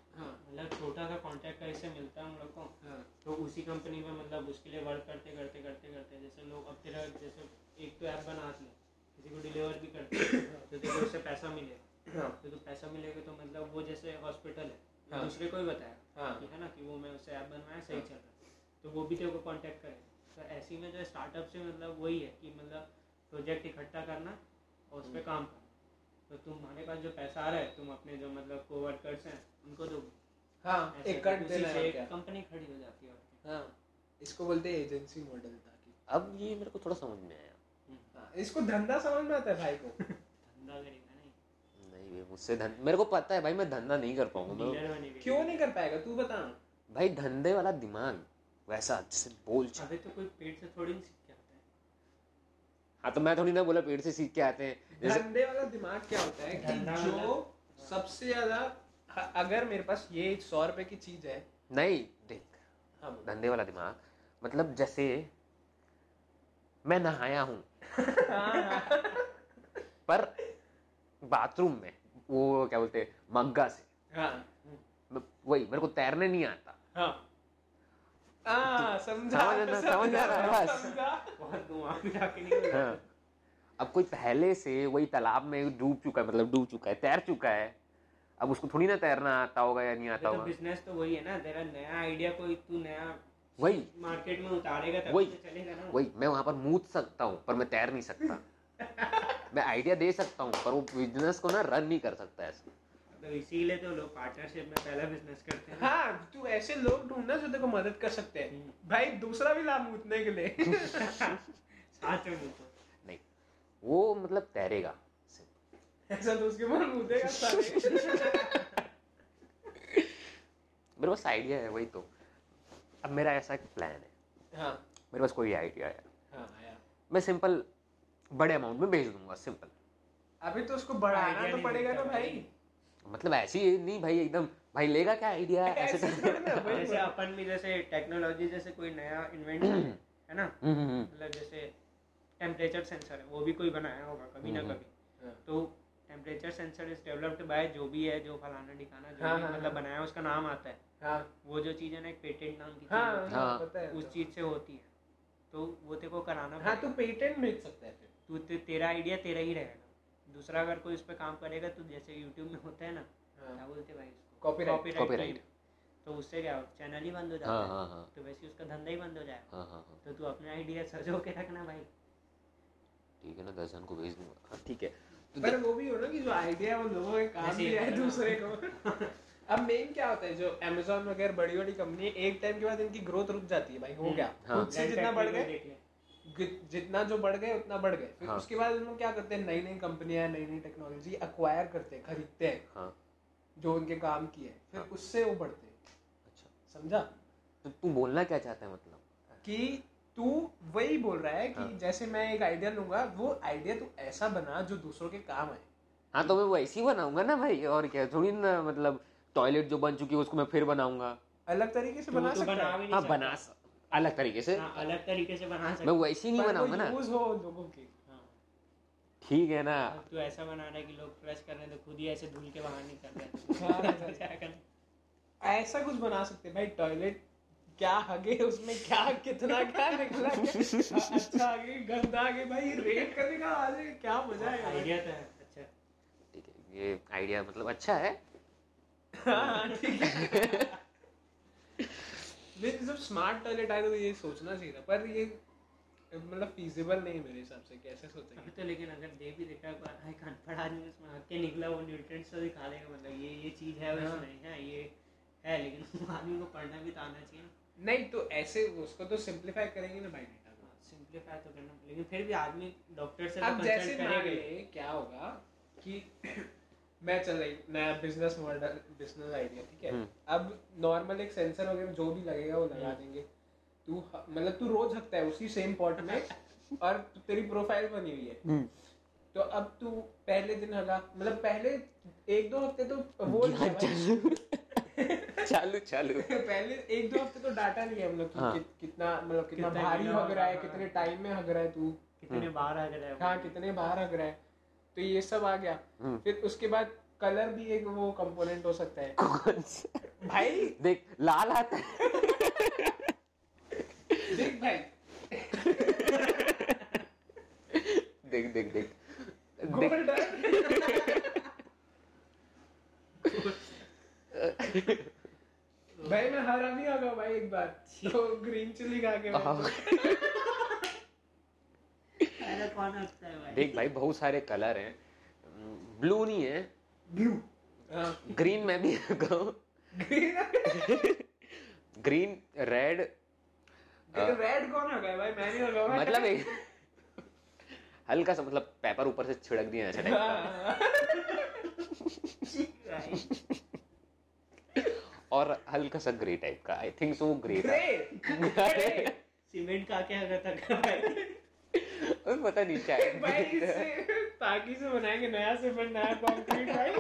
मतलब छोटा सा कॉन्ट्रैक्ट कैसे मिलता है हम लोग को। हाँ। तो उसी कंपनी में मतलब उसके लिए वर्क करते करते करते करते जैसे लोग अब तेरा जैसे एक तो ऐप बना दिया किसी को डिलीवर भी करते हैं, तो को उससे पैसा मिलेगा। हाँ। तो तो पैसा मिलेगा तो मतलब वो जैसे हॉस्पिटल है हाँ। दूसरे को ही बताया हाँ। कि है ना कि वो मैं उससे ऐप बनवाया सही चल रहा है। तो वो भी तेरे को कांटेक्ट करेगा। तो ऐसी में जो स्टार्टअप से मतलब वही है कि मतलब प्रोजेक्ट इकट्ठा करना और उस पर। काम करना। तो तुम्हारे पास जो पैसा आ रहा है तुम अपने जो मतलब को वर्कर्स हैं उनको दो हाँ एक कट देना है कंपनी खड़ी हो जाती है हाँ इसको बोलते हैं एजेंसी मॉडल ताकि। अब ये मेरे को थोड़ा समझ में आया। हाँ इसको धंधा समझ में आता है भाई को। *laughs* धंधा करेगा नहीं। नहीं मुझसे धन मेरे को पता है भाई मैं धंधा नहीं कर पाऊँगा मैं क्यों नहीं कर पाएगा? तू बता। भाई धंधे वाला दिमाग वैसा जिससे बोल चाल अबे तो कोई पेट से थोड़ी सीख के आता है। हाँ तो मैं थोड़ी ना बोला पेट से सीख के आते हैं। धंधे वाला दिमाग क्या होता है कि जो सबसे ज़्यादा अगर मेरे पास ये सौ रुपए की चीज़ है नहीं देख हाँ धंधे वाला दिमाग मतलब जैसे मैं नहाया हूँ पर बाथरूम में वो क्या बोलते मग्गा से हाँ। वही मेरे को तैरने नहीं आता। हाँ। आ, समझा समझ ना- समझ रहा है बस। समझा। बहुत दिमाग जाके नहीं हाँ। अब कोई पहले से वही तालाब में डूब चुका है मतलब डूब चुका है तैर चुका है अब उसको थोड़ी ना तैरना आता होगा या नहीं आता तो होगा। बिज़नेस तो वही है ना तेरा नया आइडिया कोई तू नया वही। मार्केट में उतारेगा तब वही। तो चलेगा ना। वही मैं वहाँ पर मूत सकता हूँ पर मैं तैर नहीं सकता। *laughs* मैं आइडिया दे सकता हूँ पर वो बिज़नेस को ना रन नहीं कर सकता ऐसा। तो इसीलिए तो लोग पार्टनरशिप में पहला बिज़नेस करते हैं। हाँ तू ऐसे लोग ढूंढना जो तेरे को मदद कर सकते हैं। हम्म। भाई दूसरा भी लाभ मूतने के लिए। *laughs* साथ में नहीं वो मतलब तैरेगा। ऐसा तो उसके मन मूतेगा सारे मेरे पास आइडिया है वही तो अब मेरा ऐसा एक प्लान है हाँ मेरे पास कोई आइडिया है हाँ आया मैं सिंपल बड़े अमाउंट में भेज दूँगा सिंपल अभी तो उसको बढ़ाना तो पड़ेगा ना भाई मतलब ऐसी ही नहीं भाई एकदम भाई लेगा क्या आइडिया ऐसे जैसे अपन भी जैसे टेक्नोलॉजी जैसे कोई नया इन्वेंशन है ना हम्म, हम्म, हम्म। मतलब जैसे टेम्परेचर सेंसर है वो भी कोई बनाया होगा कभी ना कभी। तो temperature sensor is developed by जो भी है जो फलाना ठिकाना जो हाँ, भी हाँ, मतलब हाँ। बनाया उसका नाम आता है। हाँ। वो जो चीज़ है ना एक पेटेंट नाम की हाँ होती हाँ। हाँ। पता है उस चीज़ से होती है। तो वो तेरे को कराना हाँ। तू पेटेंट भेज सकता है फिर। तू ते, तेरा आइडिया तेरा ही रहेगा। दूसरा अगर कोई उस पर काम करेगा तो जैसे यूट्यूब में होता है ना क्या हाँ बोलते हैं भाई उसको. Copyright. तो उससे क्या चैनल ही बंद हो जाता हाँ। है हाँ। हाँ तो वैसे उसका धंधा ही बंद हो जाएगा। हाँ हाँ हाँ। तो तू अपने आइडिया सजो के रखना भाई। ठीक है ना दर्शन को भेज दूँगा। हाँ ठीक है। पर वो भी हो ना कि जो आइडिया वो लोगों के काम भी ही है है दूसरे को। अब मेन क्या होता है जो अमेजोन वगैरह बड़ी बड़ी कंपनी एक टाइम के बाद इनकी ग्रोथ रुक जाती है भाई हो गया। हाँ। खुद से जितना बढ़ गए जितना जो बढ़ गए उतना बढ़ गए। फिर हाँ। उसके बाद उन लोग क्या करते हैं नई नई कंपनियाँ नई नई टेक्नोलॉजी अक्वायर करते हैं खरीदते हैं हाँ। जो उनके काम की है। फिर हाँ। उससे वो बढ़ते हैं। अच्छा। समझा? तो तू बोलना क्या चाहता है मतलब? कि तू वही बोल रहा है कि हाँ। जैसे मैं एक आइडिया लूँगा वो आइडिया तू ऐसा बना जो दूसरों के काम आए। हाँ तो मैं वैसे ही बनाऊँगा ना भाई और क्या थोड़ी ना मतलब टॉयलेट जो बन चुकी है उसको मैं फिर बनाऊँगा। अलग तरीके से बना तो सकता बना है। हाँ बना अलग तरीके से। हाँ, अलग तरीके से बना सकता मैं वैसे ही नहीं बनाऊँगा ना। यूज़ हो लोगों की। हाँ। ठीक है ना। तू ऐसा बना रहा है कि लोग फ्लश कर रहे हैं तो खुद ही ऐसे धुल के बाहर निकल रहे *laughs* हाँ, *laughs* हैं हाँ। ऐसा कुछ बना सकते हैं। भाई टॉयलेट क्या हगे उसमें क्या कितना क्या निकला क्या *laughs* अच्छा आगे गंदा आगे भाई रेट करने का आज क्या मज़ा है आइडिया तो अच्छा। ठीक है ये आइडिया मतलब अच्छा है। हाँ, ठीक है। लेकिन जब स्मार्ट टॉयलेट आए तो ये सोचना चाहिए था पर ये मतलब फीजिबल नहीं मेरे हिसाब से कैसे अभी सोचेंगे तो लेकिन अगर दे भी देखा है अनपढ़ आदमी उसमें हक के निकला वो न्यूट्रिएंट्स तो दिखा देगा मतलब ये ये चीज़ है हाँ। उसमें है ये है लेकिन *laughs* आदमी को पढ़ना भी तो आना चाहिए नहीं तो ऐसे उसको तो सिंप्लीफाई करेंगे ना भाई। डेटा को सिंप्लीफाई तो करना लेकिन फिर भी आदमी डॉक्टर से अब तो जैसे कंसल्ट मान क्या होगा कि *clears throat* मैं चल रही नया बिज़नेस मॉडल बिज़नेस आइडिया ठीक है? हम्म। अब नॉर्मल एक सेंसर वगैरह जो भी लगेगा वो लगा हम्म। देंगे। तू मतलब तू रोज हकता है उसी सेम पॉट में *laughs* और तेरी प्रोफ़ाइल बनी हुई है। तो अब तू पहले दिन हगा मतलब पहले एक दो हफ़्ते तो वो। *laughs* *laughs* चालू चालू। पहले एक दो हफ़्ते तो डाटा लिया हम लोग कि हाँ। कित- कितना मतलब कितना भारी हग रहा है हाँ। कितने टाइम में हग रहा है तू। कितने बार आ रहा है हाँ कितने बाहर हग रहा है। तो ये सब आ गया। हम्म। फिर उसके बाद कलर भी एक वो कंपोनेंट हो सकता है। कौन सा? भाई। देख लाल आता है। देख भाई। देख देख देख। देख। भाई मैं हरा भी आ गया भाई एक बार। तो ग्रीन चिली खा के हाँ। कौन है भाई? देख भाई बहुत सारे कलर हैं। ब्लू नहीं है। ब्लू हाँ। ग्रीन में भी ग्रीन ग्रीन रेड रेड कौन आ गया भाई? मैं नहीं लगा भाई। मतलब एक हल्का सा मतलब पेपर ऊपर से छिड़क दिया ऐसा टाइप का। हाँ। *laughs* और हल्का सा ग्रे टाइप का I think so grey grey cement का क्या करता था? भाई *laughs* और पता नहीं क्या भाई इससे ताकि से बनाएँगे नया से बन नया कंक्रीट भाई।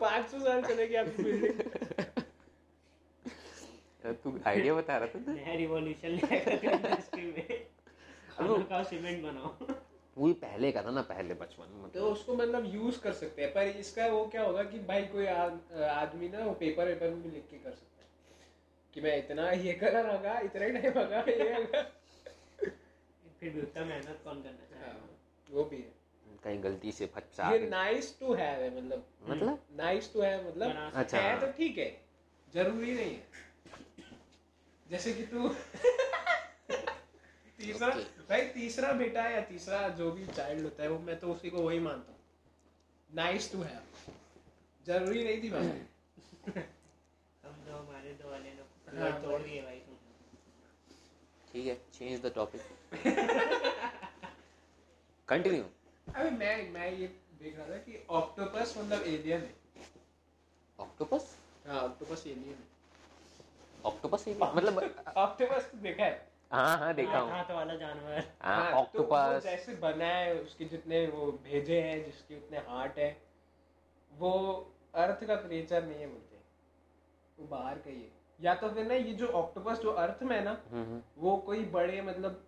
पाँच सौ साल चलेगी आपकी बिल्डिंग तू आइडिया बता रहा था नया रिवॉल्यूशन इंडस्ट्री में खानों का सीमेंट बनाओ। वही पहले का था ना पहले बचपन में तो उसको मतलब यूज़ कर सकते हैं पर इसका वो क्या होगा कि भाई कोई आदमी ना वो पेपर वेपर में भी लिख के कर सकता है कि मैं इतना ये कलर होगा इतना ही टाइम होगा ये फिर भी उतना मेहनत कौन करना चाहेगा? हाँ, वो भी है। कहीं गलती से फटसा ये नाइस टू हैव है मतलब। मतलब? नाइस टू हैव मतलब अच्छा, हाँ। तो ठीक है ज़रूरी नहीं है। जैसे कि तू तीसरा भाई तीसरा बेटा या तीसरा जो भी चाइल्ड होता है वो मैं तो उसी को वही मानता हूँ। नाइस टू हैव ज़रूरी नहीं थी भाई। *laughs* हम तो हमारे दो वाले ने हाँ, तोड़ दिए भाई। ठीक है चेंज द टॉपिक कंटिन्यू अबे मैं मैं ये देख रहा था कि ऑक्टोपस मतलब एलियन है। ऑक्टोपस हाँ ऑक्टोपस एलियन है। ऑक्टोपस मतलब *laughs* ऑक्टोपस देखा है? हाँ हाँ देखा हूँ। हाथ वाला जानवर। हाँ हाँ, तो जैसे बना है उसके जितने वो भेजे हैं जिसके उतने हार्ट है वो अर्थ का क्रिएचर नहीं है बोलते। वो बाहर का ही है। या तो फिर ना ये जो ऑक्टोपस जो अर्थ में है ना हम्म वो कोई बड़े मतलब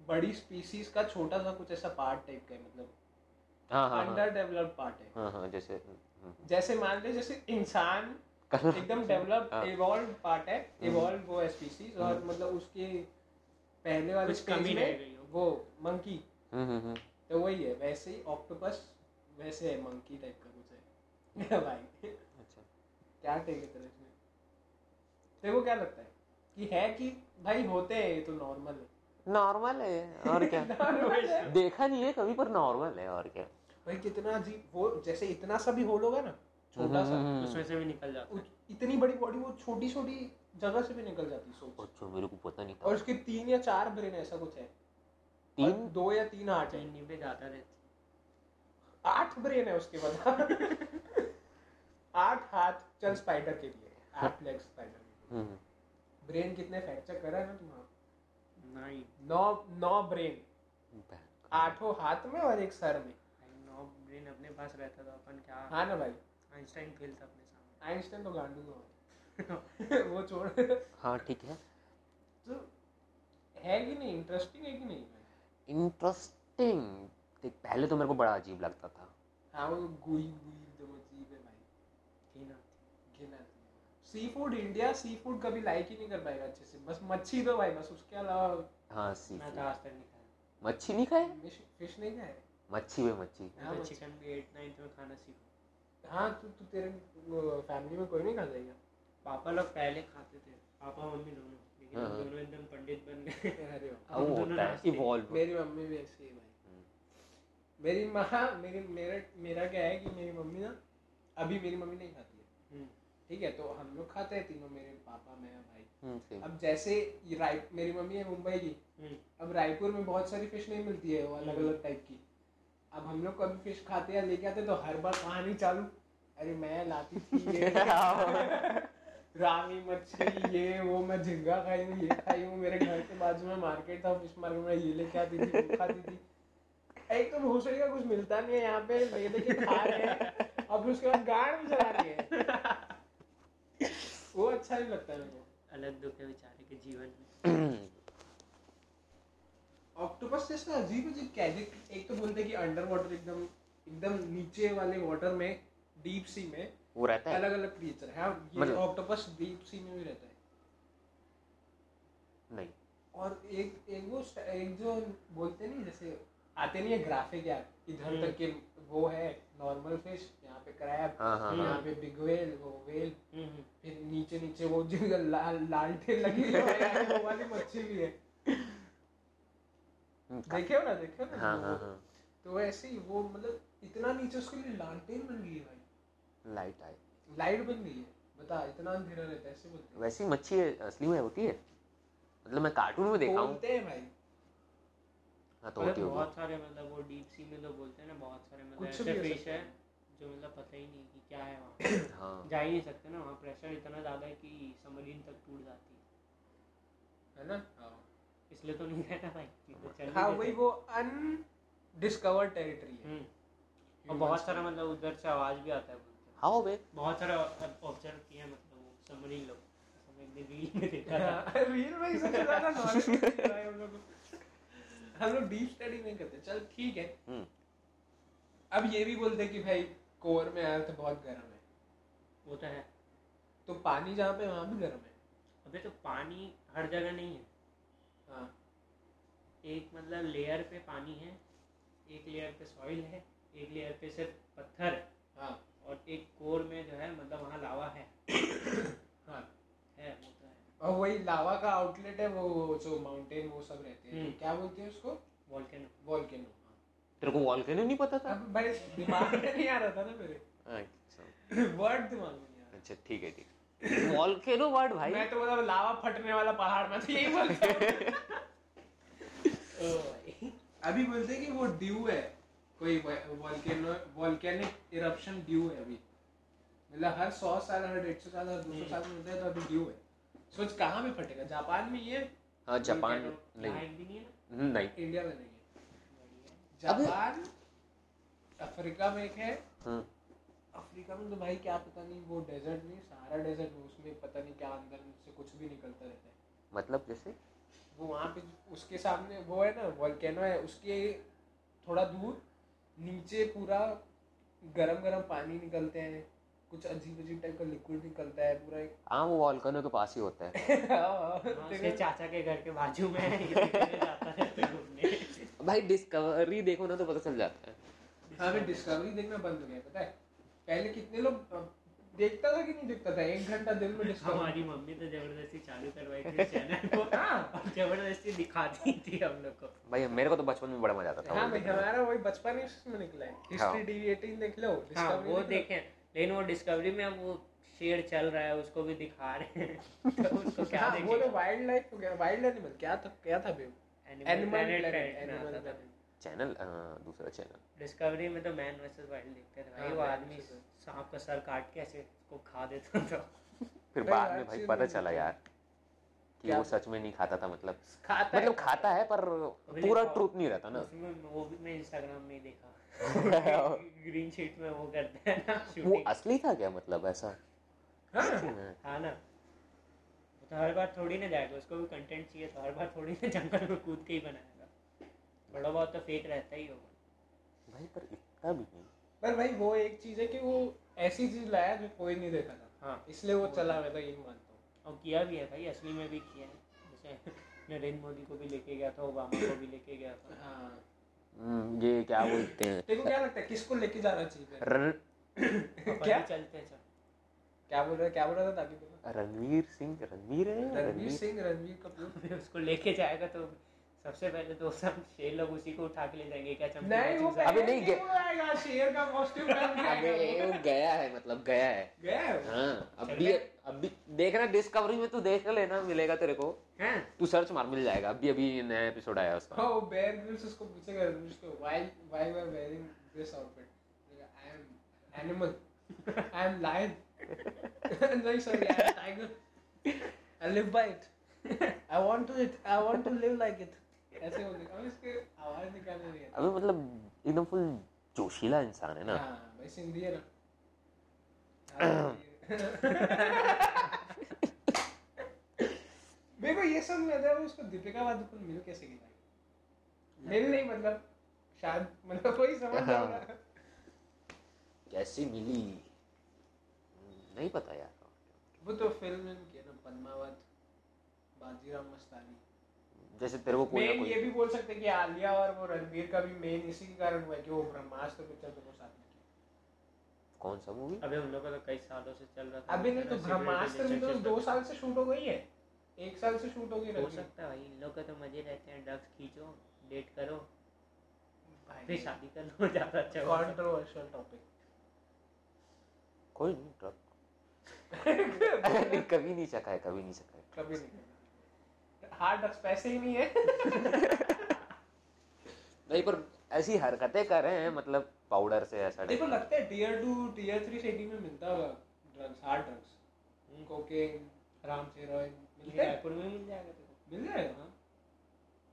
बड़ी स्पीसीज का छोटा सा कुछ ऐसा पार्ट टाइप का है मतलब हाँ हाँ हाँ। अंडर डेवलप्ड पार्ट है। हाँ हाँ जैसे हम्म, हम्म। जैसे मान ले जैसे इंसान एकदम डेवलप हाँ। इवॉल्व पार्ट है इवॉल्व वो है स्पीसीज और मतलब उसके पहले वाले कुछ कमी रह में गई हो। वो मंकी हम्म हम्म हम्म। तो वही है वैसे ही ऑक्टोपस वैसे है मंकी टाइप का कुछ है। *laughs* भाई अच्छा। क्या टेक है तेरा इसमें? तेरे को क्या लगता है? कि है कि भाई होते हैं ये तो नॉर्मल है? नॉर्मल है और क्या? *laughs* है। देखा नहीं है कभी पर नॉर्मल है और क्या? भाई कितना अजीब वो जैसे इतना सा भी होल होगा ना छोटा सा उसमें से भी निकल जाता है। इतनी बड़ी बॉडी वो छोटी छोटी जगह से भी निकल जाती है सोच। अच्छा मेरे को पता नहीं था। और उसके तीन या चार ब्रेन ऐसा कुछ है। तीन? दो या तीन हार्ट है पे जाता रहता आठ ब्रेन है उसके बाद। *laughs* आठ हाथ चल स्पाइडर के लिए आठ लेग स्पाइडर के लिए। हम्म, ब्रेन कितने फ्रैक्चर करा है ना तुम्हारा? नहीं नौ नौ ब्रेन। आठों हाथ में और एक सर में। नौ ब्रेन अपने पास रहता तो अपन क्या हाँ ना भाई। आइंस्टाइन फेल था अपने सामने। आइंस्टाइन तो गांडू था *laughs* वो छोड़। हाँ ठीक है। तो है कि नहीं? इंटरेस्टिंग है कि नहीं? इंटरेस्टिंग देख पहले तो मेरे को बड़ा अजीब लगता था। हाँ वो गुई गुई एकदम अजीब है भाई। घिन घिन seafood India seafood कभी लाइक ही नहीं कर पाएगा अच्छे से। बस मच्छी दो भाई बस उसके अलावा हाँ सी मैं तो आज तक नहीं खाया। मच्छी नहीं खाए? फ़िश नहीं खाए? मच्छी वे मच्छी। हाँ, तो। चिकन भी एट नाइन्थ में खाना सीखा। हाँ तू तू तेरे फैमिली में कोई नहीं खा जाएगा पापा लोग पहले खाते थे। पापा मम्मी दोनों। लेकिन हाँ। दोनों एकदम पंडित बन गए। *laughs* अरे अब वो होता है इवॉल्व मेरी मम्मी भी ऐसी है भाई। मेरी माँ मेरी मेरा मेरा क्या है कि मेरी मम्मी ना अभी मेरी मम्मी नहीं खाती है। हम्म, ठीक है तो हम लोग खाते हैं तीनों मेरे पापा मैं भाई। अब अब जैसे राय मेरी मम्मी है मुंबई की। हम्म, अब रायपुर में बहुत सारी फ़िश नहीं मिलती है वो अलग अलग टाइप की। अब हम लोग कभी फ़िश खाते या लेके आते तो हर बार कहानी चालू। अरे मैं लाती थी *laughs* *laughs* रामी मछली ये वो मैं झिंगा खाई हूँ ये खाई हूँ मेरे घर के बाजू में मार्केट था फ़िश मार्केट में ये लेके आती थी वो खाती थी। एक तो भूसड़ी का कुछ मिलता नहीं है यहाँ पे ले लेके खा रहे हैं। अब उसके बाद गाड़ भी चला रही है। वो अच्छा नहीं लगता है मेरे को। अलग दुख है बेचारे के जीवन में। *clears throat* ऑक्टोपस जैसा अजीब अजीब कैदिक एक तो बोलते हैं कि अंडर वाटर एकदम एकदम नीचे वाले वाटर में डीप सी में वो रहता है। अलग अलग क्रिएचर है। हाँ, ये मतलब- ऑक्टोपस डीप सी में भी रहता है। नहीं। और एक एक वो एक जो बोलते नहीं जैसे आते नहीं है ग्राफिक यार इधर हम्म। तक के वो है नॉर्मल फ़िश यहाँ पे क्रैब हाँ हाँ यहाँ हाँ पे बिग वेल वो वेल हम्म, हम्म, फिर नीचे नीचे वो जो *laughs* लाल लालटेन लगी हुई है वो वाली मच्छी भी है। *laughs* देखे हो ना देखे हो ना? हाँ हाँ हाँ। तो ऐसे ही वो मतलब इतना नीचे उसके लिए लालटेन बन गई है भाई। लाइट आई लाइट बन गई है। बता इतना अंधेरा रहता है ऐसे बोलते हैं। वैसी मच्छी असली में होती है। मतलब मैं कार्टून में देखा हूँ। बोलते हैं भाई। हाँ तो होती होगी। बहुत सारे मतलब वो डीप सी में लोग बोलते हैं ना बहुत सारे मतलब कुछ ऐसे भी फ़िश है है। जो मतलब पता ही नहीं कि क्या है वहाँ। *coughs* हाँ। जा ही नहीं सकते ना वहाँ प्रेशर इतना ज़्यादा है कि सबमरीन तक टूट जाती है। है ना? इसलिए तो नहीं रहता भाई नहीं तो चल हाँ वही। वो अनडिस्कवर्ड टेरिटरी है। हम्म, और बहुत सारा मतलब उधर से आवाज़ भी आता है। हैं बे बहुत सारा ऑब्ज़र्व किया है मतलब वो सबमरीन लोग। रील में देखा था। हाँ, रील में ही सबसे ज़्यादा है हम लोग हम लोग डीप स्टडी नहीं करते। चल ठीक है। हम्म, अब ये भी बोलते कि भाई कोर में अर्थ बहुत गर्म है। वो तो है। तो पानी जहाँ पे वहाँ भी गर्म है। अबे तो पानी हर जगह नहीं है। हाँ। एक मतलब लेयर पे पानी है एक लेयर पे सॉइल है एक लेयर पे सिर्फ़ पत्थर हाँ। और एक कोर में जो है मतलब वहाँ लावा है। *coughs* हाँ है वो तो है। और वही लावा का आउटलेट है वो जो माउंटेन वो सब रहते हैं। हम्म। क्या बोलते हैं उसको? वॉल्केनो वॉल्केनो तेरे को वॉल्केनो नहीं पता था? भाई दिमाग में नहीं आ रहा था ना मेरे। अच्छा। *coughs* वर्ड दिमाग में नहीं आ रहा। अच्छा, ठीक है ठीक है। वॉल्केनो वर्ड भाई। मैं तो मतलब लावा फटने वाला पहाड़ में तो यही बोलता हूँ। *laughs* *laughs* अभी बोलते हैं कि वो ड्यू है। कोई वॉल्केनो वॉल्केनिक इरप्शन ड्यू है अभी। मतलब हर सौ साल हर डेढ़ सौ साल हर दो सौ साल में होता है तो अभी ड्यू है। सोच कहाँ पे फटेगा? जापान में ये? हाँ जापान नहीं। नहीं है हम्म, नहीं। इंडिया में नहीं है। जापान अफ्रीका में एक है। हम्म, अफ्रीका में तो भाई क्या पता नहीं वो डेजर्ट नहीं सारा डेजर्ट में उसमें पता नहीं क्या अंदर से कुछ भी निकलता रहता है। मतलब जैसे? वो वहाँ पे उसके सामने वो है ना वॉल्केनो है उसके थोड़ा दूर नीचे पूरा गरम गरम पानी निकलते हैं कुछ अजीब अजीब टाइप का लिक्विड निकलता है पूरा एक हाँ वो वॉल्कनो के पास ही होता है। *laughs* हाँ, उसके चाचा के घर के बाजू में है, *laughs* जाता है घूमने। भाई डिस्कवरी देखो ना तो पता चल जाता है। हाँ भाई डिस्कवरी देखना बंद हो गया पता है? पहले कितने लोग देखता था कि नहीं देखता था? एक घंटा दिन में हमारी मम्मी तो ज़बरदस्ती चालू करवाई थी चैनल को। *laughs* हाँ। और ज़बरदस्ती दिखाती थी हम लोग को। भाई मेरे को तो बचपन में बड़ा मज़ा आता था। हाँ वो भाई हमारा वही बचपन ही उसमें निकला है। हिस्ट्री डिविएटिंग देख लो हाँ वो देखें लेकिन वो डिस्कवरी में अब वो शेर चल रहा है उसको भी दिखा रहे हैं। *laughs* तो उसको क्या हाँ वो तो वाइल्ड लाइफ हो गया। वाइल्ड एनिमल क्या था क्या था बे एनिमल एनिमल प्लेनेट चैनल हाँ, दूसरा चैनल। डिस्कवरी में तो मैन वर्सेस वाइल्ड देखते थे भाई हाँ, वो आदमी सांप का सर काट के ऐसे उसको खा देता था। *laughs* फिर बाद में भाई पता चला यार कि वो सच में नहीं खाता था मतलब खाता मतलब खाता है पर पूरा ट्रूथ नहीं रहता ना। उसमें वो भी मैं इंस्टाग्राम में ही देखा। *laughs* ग्रीन शीट में वो करते हैं ना वो असली था क्या मतलब ऐसा? हाँ *laughs* हाँ। ना। तो हर बार थोड़ी ना जाएगा उसको भी कंटेंट चाहिए तो हर बार थोड़ी ना जंगल में कूद के ही बनाएगा। थोड़ा बहुत तो फेक रहता ही होगा। भाई पर इतना भी नहीं। पर भाई वो एक चीज़ है कि वो ऐसी चीज़ लाया जो कोई नहीं देखा था। हाँ। इसलिए वो चला मैं तो यही मानता हूँ। और किया भी है भाई असली में भी किया है। जैसे *laughs* नरेंद्र मोदी को भी लेके गया था ओबामा को भी लेके गया था। हाँ। हम्म, ये क्या बोलते हैं? को क्या लगता है किसको लेके जाना चाहिए क्या? चलते हैं क्या बोल रहा क्या बोल रहा था ताकि रणवीर सिंह रणवीर है रणवीर रणवीर। सिंह रणवीर कपूर। *laughs* उसको लेके जाएगा तो सबसे पहले तो सब शेर लोग उसी को उठा के ले जाएँगे क्या चमकी नहीं वो अबे नहीं गया। आएगा शेर का कॉस्ट्यूम पहन के अबे वो। गया है मतलब गया है। गया है? हाँ अभी अभी देखना डिस्कवरी में तू देख लेना मिलेगा तेरे को। हैं? तू सर्च मार मिल जाएगा। अभी अभी नया एपिसोड आया उसका। वो बेयर ग्रिल्स उसको पूछेगा उसको why why were wearing this outfit I am animal I am lion नहीं sorry I am tiger I live by it I want to it I want to live like it ऐसे अब इसके आवाज़ निकालने नहीं आता अभी मतलब एकदम फुल जोशीला इंसान है ना। हाँ भाई सिंधी है ना। *clears throat* मेरे को ये सब याद है वो उसको दीपिका पादुकोण मिल कैसे गई मिल नहीं मतलब शायद मतलब कोई समझ नहीं हाँ। रहा। कैसी मिली? नहीं पता यार। वो तो फ़िल्म में किया ना पद्मावत बाजीराव मस्तानी। जैसे तेरे को कोई मेन ये भी बोल सकते कि आलिया और वो रणवीर का भी मेन इसी के कारण हुआ है कि वो ब्रह्मास्त्र पिक्चर दोनों साथ में कौन सा मूवी अबे उन लोगों का तो कई सालों से चल रहा था। अभी नहीं तो ब्रह्मास्त्र भी तो दो साल से शूट हो गई है। एक साल से शूट हो गई हो सकता है भाई इन लोग का तो मज़े रहते हैं। ड्रग्स खींचो डेट करो फिर भाई शादी कर लो *laughs* ज़्यादा अच्छा होगा। कंट्रोवर्शियल टॉपिक कोई नहीं नहीं *laughs* *laughs* कभी नहीं चखा है कभी नहीं चखा है। कभी नहीं। हार्ड ड्रग्स पैसे ही नहीं है। *laughs* नहीं पर ऐसी हरकतें कर रहे हैं मतलब पाउडर से ऐसा देखो लगता है tier two tier three city में मिलता होगा ड्रग्स हार्ड ड्रग्स कोकेन राम हेरोइन ये मिलता रायपुर में मिल जाएगा तेरे मिल जाएगा हाँ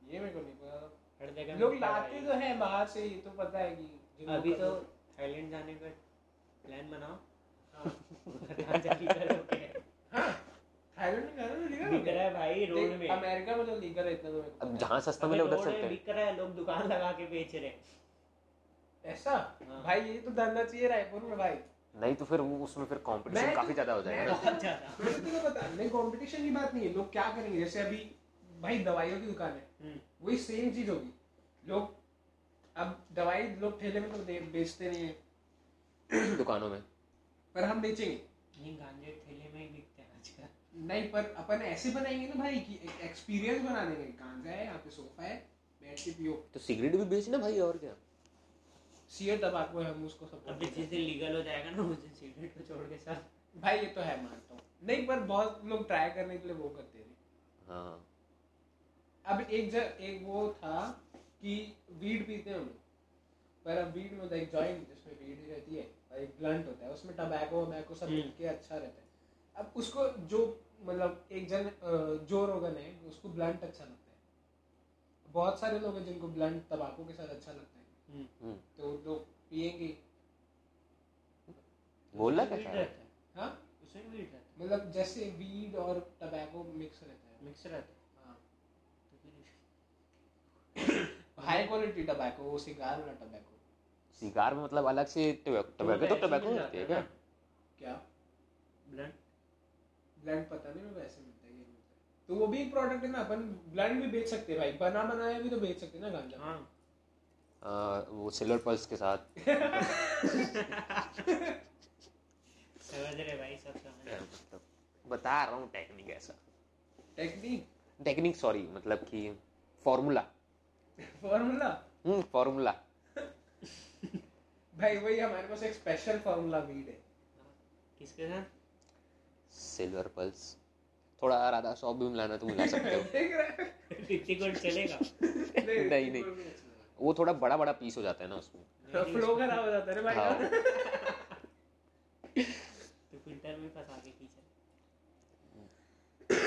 ये मेरे को नहीं पता। हर जगह लोग लाते तो है बाहर से ये तो पता है कि अभी तो थाईलैंड जाने का प्लान बनाओ। हाँ। *laughs* *laughs* अब पता जहाँ सस्ता मिले उधर रोड में चलते हैं। बिक रहा है लोग दुकान लगा के बेच रहे ऐसा। भाई ये तो धंधा चाहिए रायपुर में भाई। नहीं तो फिर वो उसमें फिर कंपटीशन काफ़ी ज़्यादा हो जाएगा बहुत ज़्यादा। पता नहीं कंपटीशन की बात नहीं है लोग क्या करेंगे? जैसे अभी भाई दवाइयों की दुकान है हम्म, वही सेम चीज़ होगी। लोग अब दवाई लोग ठेले में तो बेचते नहीं है। दुकानों में। पर हम बेचेंगे। गांजे ठेले में ही बिकते हैं आजकल नहीं पर अपन ऐसे बनाएँगे ना भाई कि एक एक्सपीरियंस बना देंगे गांजा है यहाँ पे सोफा है बैठ के पियो। तो सिगरेट भी बेचना भाई और क्या? सीए तबाकू है हम उसको सब अब जिस दिन लीगल हो जाएगा ना उस सिगरेट को छोड़ के सब। भाई ये तो है मानता हूँ। नहीं पर बहुत लोग ट्राई करने के लिए वो करते हैं। हाँ। अब एक जग एक वो था कि वीड पीते हैं हम पर अब वीड में होता है एक जॉइंट जिसमें वीड ही रहती है और एक ब्लंट होता है उसमें टबैको वबैको सब हम्म। मिल के अच्छा रहता है। अब उसको जो मतलब एक जन जो रोगन है उसको ब्लंट अच्छा लगता है। बहुत सारे लोग हैं जिनको ब्लंट तंबाकू के साथ अच्छा लगता है। हम्म, हम्म। तो लोग पियेंगे। बोलना क्या था? रहता है। हाँ? उसमें वीट रहता मतलब जैसे वीड और टबैको मिक्स रहता है। मिक्स रहता है। हाँ। तो हाई क्वालिटी टबैको वो सिगार वाला टबैको सिगार में मतलब अलग से टबैको टबैको तो टबैको होती है क्या? क्या? ब्लंट ब्लैंड पता नहीं मैं वैसे मिलता है ये मिलता है। तो वो भी एक प्रोडक्ट है ना अपन ब्लैंड भी बेच सकते हैं भाई। बना बनाया भी तो बेच सकते हैं ना गांजा। हाँ। आ, वो सिल्वर पल्स के साथ। समझ रहे भाई सब समझ रहे। मतलब बता रहा हूँ टेक्निक ऐसा। टेक्निक टेक्निक सॉरी मतलब कि फॉर्मूला फॉर्मूला हम्म फॉर्मूला *laughs* भाई वही हमारे पास एक स्पेशल फॉर्मूला वीड है। किसके साथ? सिल्वर पल्स थोड़ा राधा शॉप भी मिलाना तो मिला सकते हो। है चलेगा। नहीं, नहीं। वो थोड़ा बड़ा बड़ा पीस हो जाता है ना उसमें। फ्लो खराब हो जाता है भाई। हाँ। तो फ़िल्टर में फंसा के खींचा।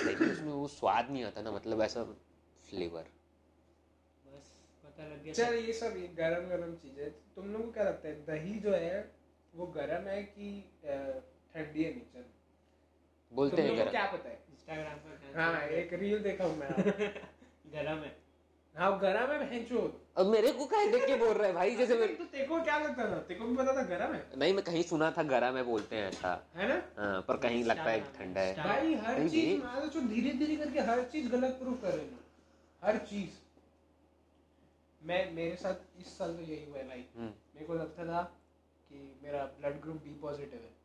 लेकिन उसमें वो स्वाद नहीं आता ना मतलब ऐसा फ्लेवर बस पता लग गया। चल ये सब ये गरम गरम चीज़ें तुम लोगों को क्या लगता है दही जो है वो गरम है कि ठंडी है नेचर बोलते हैं गरम। क्या पता है? इंस्टाग्राम पर हाँ एक रील देखा हूँ मैं *laughs* गरम है। हाँ वो गरम है भैंचो अब मेरे को कहे देख के बोल रहा है भाई जैसे मैं तो तेको क्या लगता था? तेको भी पता था गरम है? नहीं मैं कहीं सुना था गरम है बोलते हैं ऐसा। है ना? हाँ, पर कहीं लगता है ठंडा है। भाई हर चीज़ जी। मान लो धीरे धीरे करके हर चीज़ गलत प्रूफ कर रहे हैं हर चीज़। मैं मेरे साथ इस साल तो यही हुआ है भाई। हम्म, मेरे को लगता था कि मेरा ब्लड ग्रुप बी पॉजिटिव है।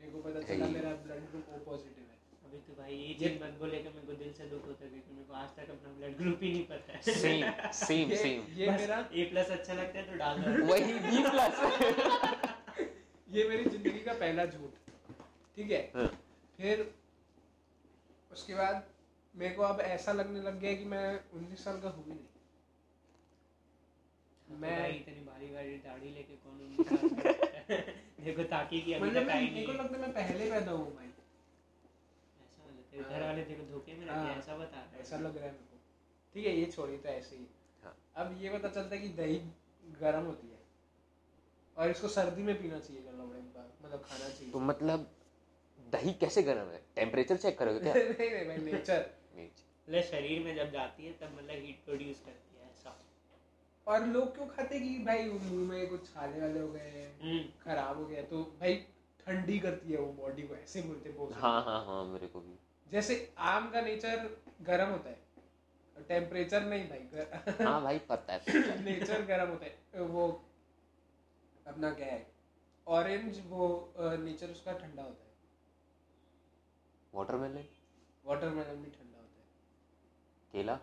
मेरे को पता चला मेरा ब्लड ग्रुप ओ पॉजिटिव है। अभी तो भाई ये चीज़ मत बोले कि मेरे को दिल से दुख होता है क्योंकि मेरे को आज तक अपना ब्लड ग्रुप ही नहीं पता है। सेम सेम सेम ये मेरा ए प्लस अच्छा लगता है तो डाल दो *laughs* वही बी प्लस *laughs* ये मेरी ज़िंदगी का पहला झूठ। ठीक है? हाँ। फिर उसके बाद मेरे को अब ऐसा लगने लग गया कि मैं उन्नीस साल का हूँ ही नहीं मैं मैं इतनी भारी भारी दाढ़ी लेके कौन उन्नीस साल *laughs* का ताकि कि अभी मतलब तक मेरे को लगता मैं पहले पैदा हूँ भाई। ऐसा मतलब घर वाले देखो धोखे में रखे हाँ। ऐसा बता रहे हैं। ऐसा लग रहा है मेरे को। ठीक है ये छोड़िए तो ऐसे ही। हाँ। अब ये पता चलता है कि दही गर्म होती है। और इसको सर्दी में पीना चाहिए मतलब खाना चाहिए। तो मतलब दही कैसे गर्म है? टेम्परेचर चेक करोगे क्या? *laughs* नहीं नहीं भाई नेचर मतलब शरीर में जब जाती है तब मतलब हीट प्रोड्यूस करती है। ऐसा और लोग क्यों खाते कि भाई मुँह में कुछ छाले वाले हो गए हम्म। खराब हो गया तो भाई ठंडी करती है वो बॉडी को ऐसे बोलते बहुत हाँ हाँ हाँ मेरे को भी। जैसे आम का नेचर गर्म होता है टेम्परेचर नहीं भाई गर... हाँ भाई पता है नेचर गर्म होता है वो अपना क्या है ऑरेंज वो नेचर उसका ठंडा होता है। वाटरमेलन वाटरमेलन भी ठंडा होता है। केला?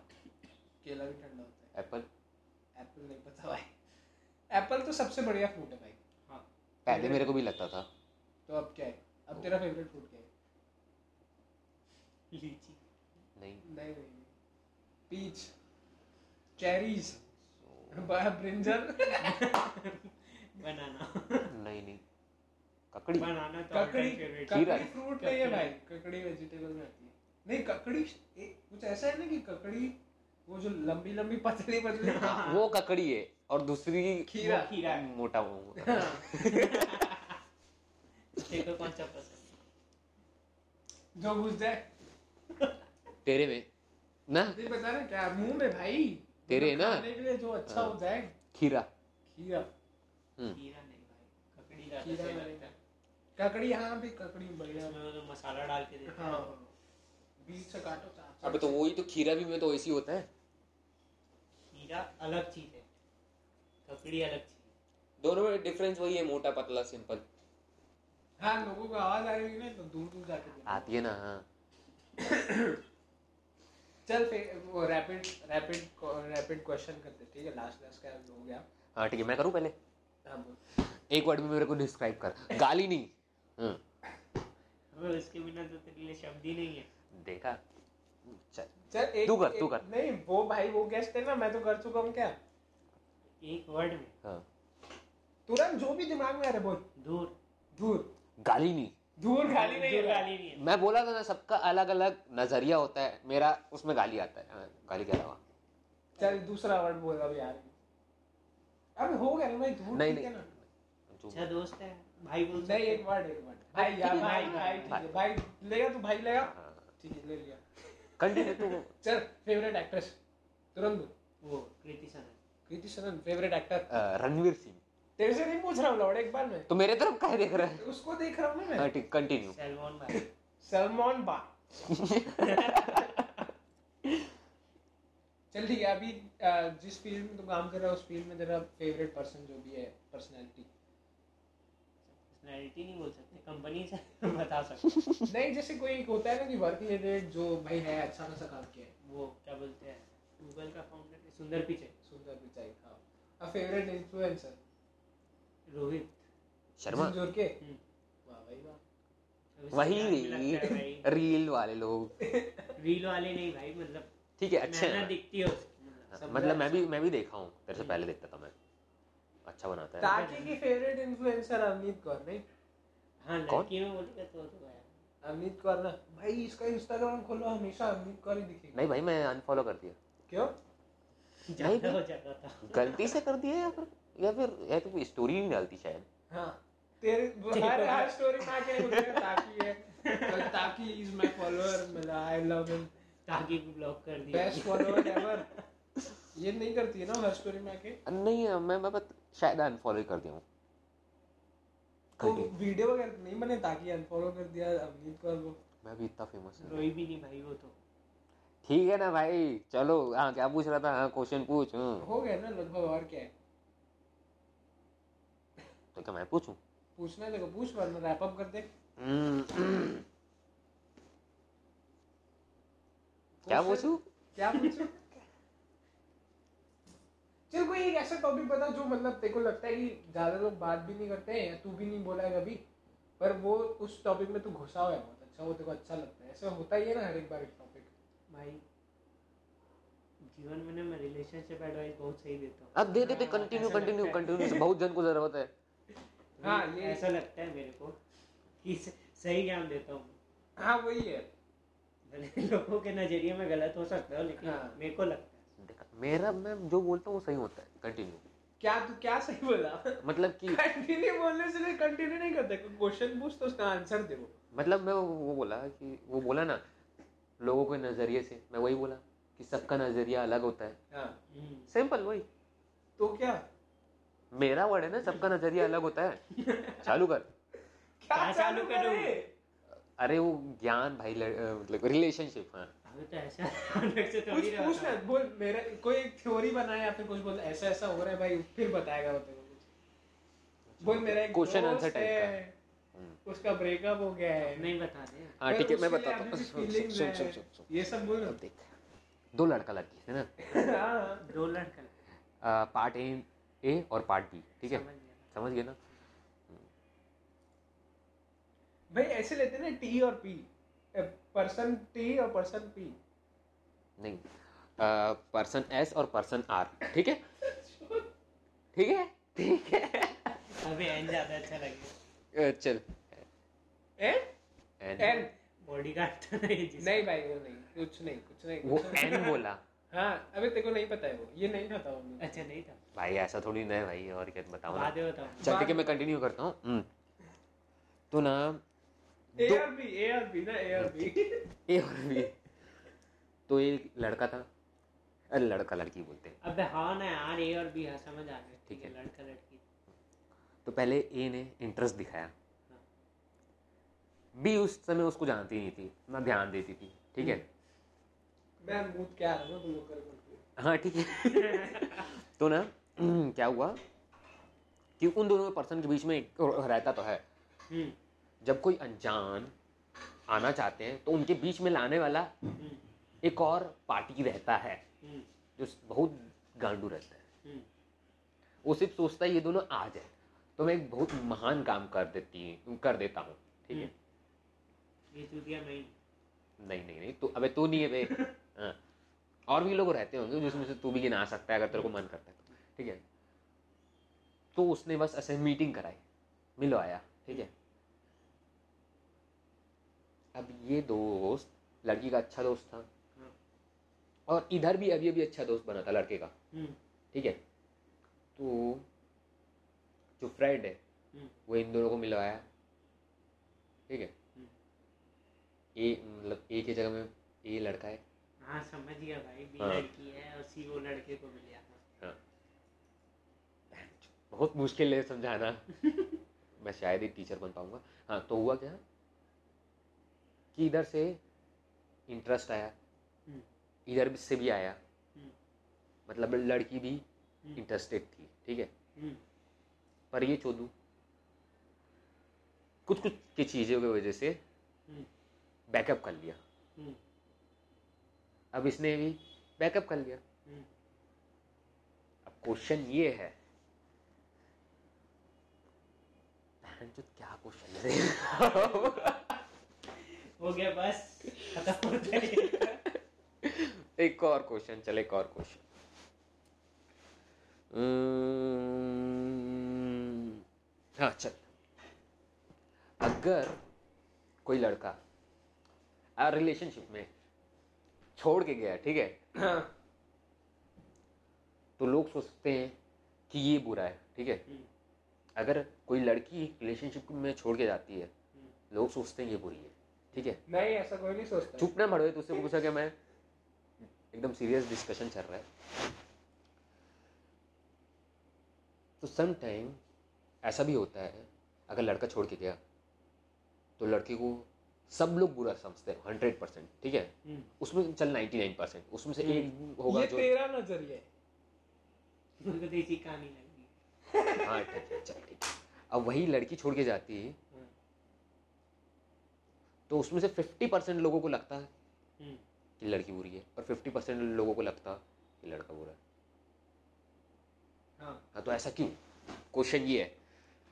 केला भी ठंडा होता है। एप्पल नहीं पता भाई। एप्पल तो सबसे बढ़िया फ्रूट है भाई। हाँ। पहले मेरे को भी लगता था। तो अब क्या है? अब तेरा फेवरेट फ्रूट क्या है? लीची। नहीं। नहीं नहीं पीच चेरीज ब्रिंजल बनाना नहीं नहीं। ककड़ी। बनाना तो ककड़ी। ककड़ी फ्रूट नहीं है भाई। ककड़ी वेजिटेबल में आती है। नहीं ककड़ी ए, कुछ ऐसा है ना कि ककड़ी वो जो लंबी लंबी पतली पतली *laughs* वो ककड़ी है और दूसरी खीरा। खीरा मोटा *laughs* पसंद जो घुस जाए तेरे में ना? नहीं पता ना क्या? मुँह में भाई। तेरे ना? खाने के लिए जो अच्छा हाँ। हो। जाए खीरा। खीरा। हम्म। खीरा नहीं भाई ककड़ी है। ककड़ी हाँ भी ककड़ी बढ़िया। वो मसाला डाल के देते हाँ। बीच से काटो चार तो वही तो खीरा भी में तो ऐसी होता है। खीरा अलग चीज़ है? ककड़ी अलग चीज़ दोनों में डिफरेंस वही है मोटा पतला सिंपल हाँ लोगों को आवाज़ आ रही है ना तो दूर दूर जाके। आती है ना हाँ। चल फिर वो रैपिड रैपिड रैपिड क्वेश्चन करते ठीक है? लास्ट लास्ट का हो गया। हाँ ठीक है मैं करूँ पहले? हाँ एक वर्ड में मेरे को डिस्क्राइब कर। गाली नहीं। हाँ, इसके बिना तो तेरे लिए शब्द ही नहीं है। देखा? चल। चल एक तू कर, तू कर। नहीं वो भाई वो गेस्ट है ना मैं तो कर चुका हूँ क्या? एक वर्ड में। हाँ। तुरंत जो भी दिमाग में आ रहा है बोल। दूर। दूर। गाली नहीं। दूर गाली नहीं दूर गाली नहीं मैं बोला था ना सबका अलग अलग नज़रिया होता है। मेरा उसमें गाली आता है। हाँ, गाली के अलावा चल दूसरा वर्ड बोल अब यार। अब हो गया ना भाई दूर नहीं ठीक है नहीं अच्छा दोस्त है। भाई बोल नहीं एक वर्ड एक वर्ड भाई यार भाई भाई, ठीक है भाई लेगा तू भाई लेगा? हाँ, ठीक है ले लिया। कंटिन्यू तू चल फेवरेट एक्ट्रेस तुरंत बोल वो कृति सनन कृति सनन फेवरेट एक्टर रणवीर सिंह तेरे से नहीं पूछ रहा हूँ लौड़ एक बार में। तो मेरे तरफ़ काहे देख रहा है? उसको देख रहा हूँ ना हाँ मैं ठीक कंटिन्यू सलमान भाई सलमान बा चल ठीक है अभी जिस फ़ील्ड में तू काम कर रहा है उस फ़ील्ड में तेरा फेवरेट पर्सन जो भी है पर्सनैलिटी पर्सनैलिटी नहीं बोल सकते। कंपनी से *laughs* बता सकते नहीं जैसे कोई एक होता है ना कि वर्क रिलेटेड जो भाई है अच्छा खासा काम किया है वो क्या बोलते हैं गूगल का फाउंडर सुंदर पिचे सुंदर पिचाई हाँ। A favourite influencer Rohit. Sharma. ज़ोर के? हम्म। वाह भाई है रील वाले लोग। रील वाले नहीं भाई मतलब ठीक है अच्छे। हैं दिखती है मतलब हाँ, मतलब मैं भी मैं भी देखा हूँ तेरे से पहले देखता था मैं। अच्छा बनाता है। ताकि की फेवरेट इन्फ्लुएंसर अवनीत कौर नहीं? हाँ कौन? तो तो कौर ना भाई इसका इंस्टाग्राम खोलो हमेशा अवनीत कौर ही दिखेगा। नहीं भाई मैं अनफॉलो कर दिया। क्यों? हो था। गलती से कर दिया या फिर या फिर या तो स्टोरी नहीं डालती शायद? हाँ। तेरे हर हर स्टोरी में आके ताकि है। ताकि इज़ माय फॉलोअर मतलब आई लव हिम ताकि को ब्लॉक कर दिया। बेस्ट फॉलोअर एवर ये नहीं करती है ना हर स्टोरी में आके नहीं मैं मैं बस शायद अनफॉलो कर दिया हूँ। तो वीडियो वगैरह नहीं बने ताकि अनफॉलो कर दिया अवनीत को मैं भी इतना फ़ेमस हूँ। रोई भी नहीं भाई वो तो। ठीक है ना भाई चलो हाँ क्या पूछ रहा था? हाँ क्वेश्चन पूछ हाँ। हो गया ना लगभग और क्या है? तो क्या मैं पूछूँ? पूछना है देखो पूछ वरना रैप अप कर दे क्या पूछूँ? क्या पूछूँ? चल कोई एक ऐसा टॉपिक बता जो मतलब तेरे को लगता है कि ज़्यादा लोग बात भी नहीं करते हैं या तू भी नहीं बोला है कभी पर वो उस टॉपिक में तू घुसा हुआ है बहुत। अच्छा वो तेरे को अच्छा लगता है। ऐसा होता ही है ना हर एक बार एक टॉपिक भाई जीवन में ना मैं रिलेशनशिप एडवाइस बहुत सही देता हूँ। अब दे देते हाँ, कंटिन्यू कंटिन्यू कंटिन्यू बहुत जन को ज़रूरत है। *laughs* हाँ, ये- ऐसा लगता है मेरे को कि सही ज्ञान देता हूँ। हाँ वही है। भले लोगों के नज़रिए में गलत हो सकता है लेकिन हाँ। मेरे को लगता है मेरा मैं जो बोलता हूँ वो सही होता है कंटिन्यू क्या तू क्या सही बोला? मतलब कि कंटिन्यू बोलने से कंटिन्यू नहीं करते? क्वेश्चन पूछ तो उसका आंसर दे वो। मतलब मैं वो बोला कि वो बोला ना लोगों के नज़रिए से मैं वही बोला कि सबका नज़रिया अलग होता है। हाँ। सिंपल वही। तो क्या? मेरा वर्ड है ना सबका नज़रिया अलग होता है। चालू कर। क्या चालू करूँ? अरे वो ज्ञान भाई मतलब रिलेशनशिप हाँ। अभी तो ऐसा *laughs* से कुछ पूछ ना बोल मेरा कोई थ्योरी बनाए या फिर कुछ बोल ऐसा ऐसा हो रहा है भाई फिर बताएगा वो तेरे को बोल मेरा एक Question दोस्त answer type। उसका ब्रेकअप हो गया है। नहीं बता दे। हाँ ठीक है मैं बताता अभी सुन सुन सुन सुन सुन ये सब बोल अब देख दो लड़का लड़की है ना? *laughs* हाँ दो लड़का पार्ट ए ए और पार्ट बी ठीक है? समझ गए ना? भाई ऐसे लेते ना टी और पी पर्सन टी और पर्सन पी नहीं पर्सन एस और पर्सन आर ठीक है? ठीक है? ठीक है? अभी एन ज़्यादा अच्छा लगेगा चल। N N N bodyguard तो नहीं नहीं भाई वो नहीं कुछ नहीं कुछ नहीं। वो नहीं। एन बोला। हाँ अबे तेरे को नहीं पता है वो ये नहीं था वो अच्छा नहीं था। भाई ऐसा थोड़ी ना है भाई और क्या बताओ ना। बाद में बताऊँ। चल ठीक है मैं कंटिन्यू करता हूँ। तो ना ए और बी ए और बी ना ए और बी ए और बी तो एक लड़का था? अरे लड़का लड़की बोलते हैं। अबे हाँ ना यार ए और बी हाँ समझ आ गया। ठीक है। लड़का लड़की। तो पहले ए ने इंटरेस्ट दिखाया। हाँ। बी उस समय उसको जानती नहीं थी ना ध्यान देती थी ठीक है? मैं मूड क्या रहा हूँ तुम लोग कर हाँ। ठीक है। *laughs* तो ना *clears throat* क्या हुआ कि उन दोनों पर्सन के बीच में एक रहता तो है। हम्म। जब कोई अनजान आना चाहते हैं तो उनके बीच में लाने वाला एक और पार्टी रहता है जो बहुत गांडू रहता है। वो सिर्फ़ सोचता है ये दोनों आ जाए। तो मैं एक बहुत महान काम कर देती कर देता हूँ ठीक है? ये चूतिया नहीं। नहीं नहीं तो अबे तू नहीं है बे। हाँ। और भी लोग रहते होंगे जिसमें से तू भी गिना सकता है अगर तेरे को मन करता है तो ठीक है? तो उसने बस ऐसे मीटिंग कराई मिलवाया ठीक है? अब ये दोस्त लड़की का अच्छा दोस्त था। हाँ। और इधर भी अभी अभी अच्छा दोस्त बना था लड़के का। हम्म। ठीक है? तो जो फ्रेंड है हम्म। वो इन दोनों को मिलवाया। ठीक है? हम्म। ए मतलब ए की जगह में ए लड़का है। हाँ समझ गया भाई। बी हाँ। लड़की है और सी वो लड़के को मिल जाता हाँ। बहुत मुश्किल है समझाना। *laughs* मैं शायद ही टीचर बन पाऊँगा। हाँ तो हुआ क्या? कि इधर से इंटरेस्ट आया हम्म। इधर से भी आया। हम्म। मतलब लड़की भी हम्म। इंटरेस्टेड थी ठीक है? हम्म। पर ये चोदू कुछ कुछ की चीज़ों की वजह से हम्म। बैकअप कर लिया। हम्म। अब इसने भी बैकअप कर लिया। हम्म। अब क्वेश्चन ये है क्या क्वेश्चन है। *laughs* हो गया बस खत्म हो गया। एक और क्वेश्चन चल एक और क्वेश्चन हाँ चल। अगर कोई लड़का रिलेशनशिप में छोड़ के गया ठीक है? हाँ तो लोग सोचते हैं कि ये बुरा है ठीक है? हम्म। अगर कोई लड़की रिलेशनशिप में छोड़ के जाती है हम्म। लोग सोचते हैं ये बुरी है। ठीक है? नहीं ऐसा कोई नहीं सोचता। चुप ना मड़ो तुझसे पूछा कि मैं एकदम सीरियस डिस्कशन चल रहा है। तो सम टाइम ऐसा भी होता है अगर लड़का छोड़ के गया तो लड़के को सब लोग बुरा समझते हैं हंड्रेड परसेंट ठीक है? हम्म। उसमें चल नाइन्टी नाइन परसेंट उसमें से एक होगा ये जो तेरा नज़रिया है। तो हाँ ठीक है चल ठीक है। अब वही लड़की छोड़ के जाती हाँ तो उसमें से फिफ्टी परसेंट लोगों को लगता है हम्म। कि लड़की बुरी है और फिफ्टी परसेंट लोगों को लगता है कि लड़का बुरा है। हाँ। हाँ तो ऐसा क्यों? क्वेश्चन ये है।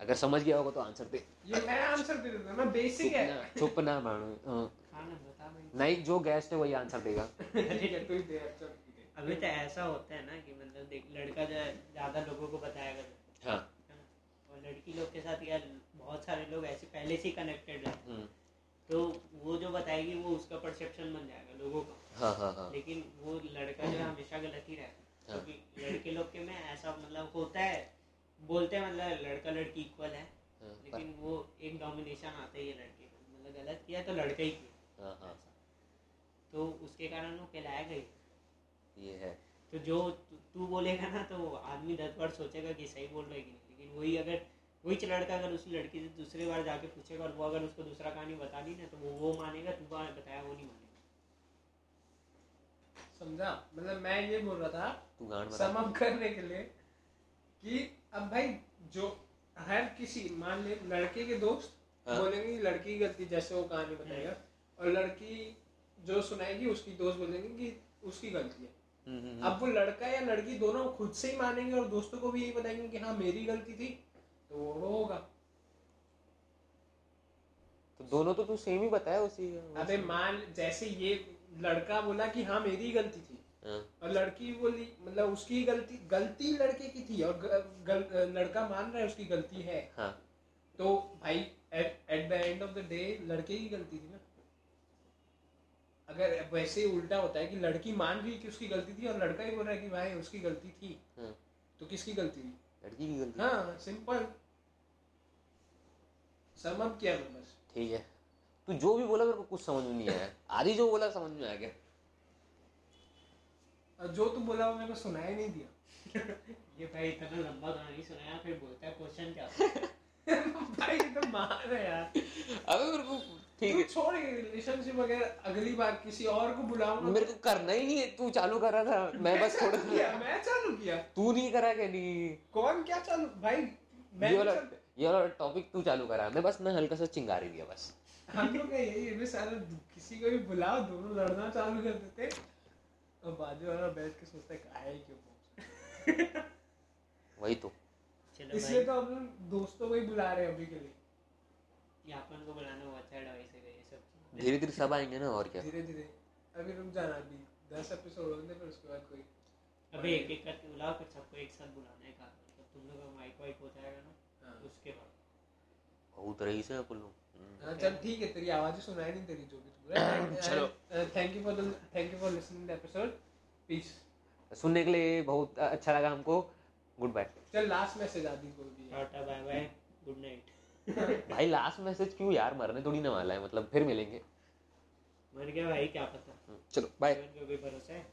अगर समझ गया होगा तो आंसर दे। ये मैं आंसर दे देता ना बेसिक है। चुप ना- मानो हाँ। ना बता भाई। नहीं जो गेस्ट है वही आंसर देगा। ठीक है तू ही। दे अभी तो ऐसा होता है ना कि मतलब देख लड़का जो है, ज़्यादा लोगों को बताएगा तो, हाँ। है? और लड़की लोग के साथ यार बहुत सारे लोग ऐसे पहले से ही कनेक्टेड हैं। हम्म, तो वो जो बताएगी वो उसका परसेप्शन बन जाएगा लोगों का। हाँ हाँ हाँ। लेकिन वो लड़का जो है हमेशा गलत ही रहता है। हाँ। क्योंकि लड़के लोग के में ऐसा मतलब होता है बोलते हैं मतलब लड़का लड़की इक्वल है। हाँ, लेकिन वो एक डोमिनेशन आता ही है लड़के मतलब गलत किया तो लड़का ही किया। हाँ हाँ। तो उसके कारण वो कहलाएगा ही ये है। तो जो तू- तू बोलेगा ना तो आदमी दस बार सोचेगा कि सही बोल रहा है कि नहीं। लेकिन वही अगर वही लड़का अगर उस लड़की से दूसरी बार जाके पूछेगा और वो अगर उसको दूसरा कहानी बता दी ना तो वो वो मानेगा तू बताया वो नहीं मानेगा। समझा? मतलब मैं ये बोल रहा था सम अप करने के लिए कि अब भाई जो हर किसी मान ले लड़के के दोस्त हाँ। बोलेंगे कि लड़की की गलती जैसे वो कहानी बताएगा और लड़की जो सुनाएगी उसकी दोस्त बोलेंगे कि उसकी गलती है। हम्म, हम्म, हम्म। अब वो लड़का या लड़की दोनों खुद से ही मानेंगे और दोस्तों को भी यही बताएँगे कि हाँ मेरी गलती थी तो वो वो होगा तो दोनों तो तू सेम ही बताया उसी अबे मान जैसे ये लड़का बोला कि हाँ मेरी गलती थी। हाँ, और लड़की बोली मतलब उसकी गलती गलती लड़के की थी और ग, गल, लड़का मान रहा है उसकी गलती है। हाँ। तो भाई at the end of the day लड़के की गलती थी ना। अगर वैसे ही उल्टा होता है कि लड़की मान रही कि उसकी गलती थी और लड़का ही बोल रहा है कि भाई उसकी गलती थी। हाँ। तो किसकी गलती थी? लड़की की गलती हाँ सिंपल सम अप किया मैं बस? ठीक है। तू जो भी बोला मेरे को कुछ समझ में नहीं आया। आधी जो बोला समझ में आ गया। और जो तू बोला वो मेरे को सुनाई नहीं दिया। *laughs* ये भाई इतना लंबा कहानी सुनाया फिर बोलता है क्वेश्चन क्या? *laughs* भाई ये तो मार है यार। अबे मेरे को ठीक है। छोड़ रिलेशनशिप वगैरह अगली बार किसी और को बुलाऊँगा मेरे को करना ही नहीं है। तू चालू कर रहा था। मैं बस थोड़ा *laughs* किया मैं चालू किया? तू नहीं करा क्या नहीं कौन क्या चालू? भाई मैं ये टॉपिक तू चालू करा. मैं बस ना हल्का सा चिंगारी दिया बस. हम लोग का यही है भी सारा किसी को भी बुलाओ दोनों लड़ना चालू कर देते. और बाजू वाला बैठ के सोचता है काहे क्यों पहुँच? वही तो. चलो इसलिए तो हम लोग दोस्तों को ही बुला रहे हैं अभी के लिए. ये अपन को बुलाना वो अच्छा एडवाइस है ये सब धीरे धीरे सब आएँगे ना और क्या? धीरे धीरे. अभी रुक जाना अभी दस एपिसोड होने फिर उसके बाद कोई अबे एक एक करके बुलाओ फिर सबको एक साथ बुलाना है कहा मतलब तुम लोग का माइक वाइक हो जाएगा ना। उसके बाद। बहुत रही से। हाँ चल ठीक है तेरी आवाज़ ही सुनाई नहीं तेरी जो भी तू *coughs* चलो। Thank you for the thank you for listening the episode peace सुनने के लिए बहुत अच्छा लगा हमको। गुड बाय चल लास्ट मैसेज आदि को भी tata bye bye good night भाई लास्ट मैसेज क्यों यार? मरने थोड़ी ना वाला है मतलब फिर मिलेंगे। मर गया भाई क्या पता? चलो बाय भरोसा है।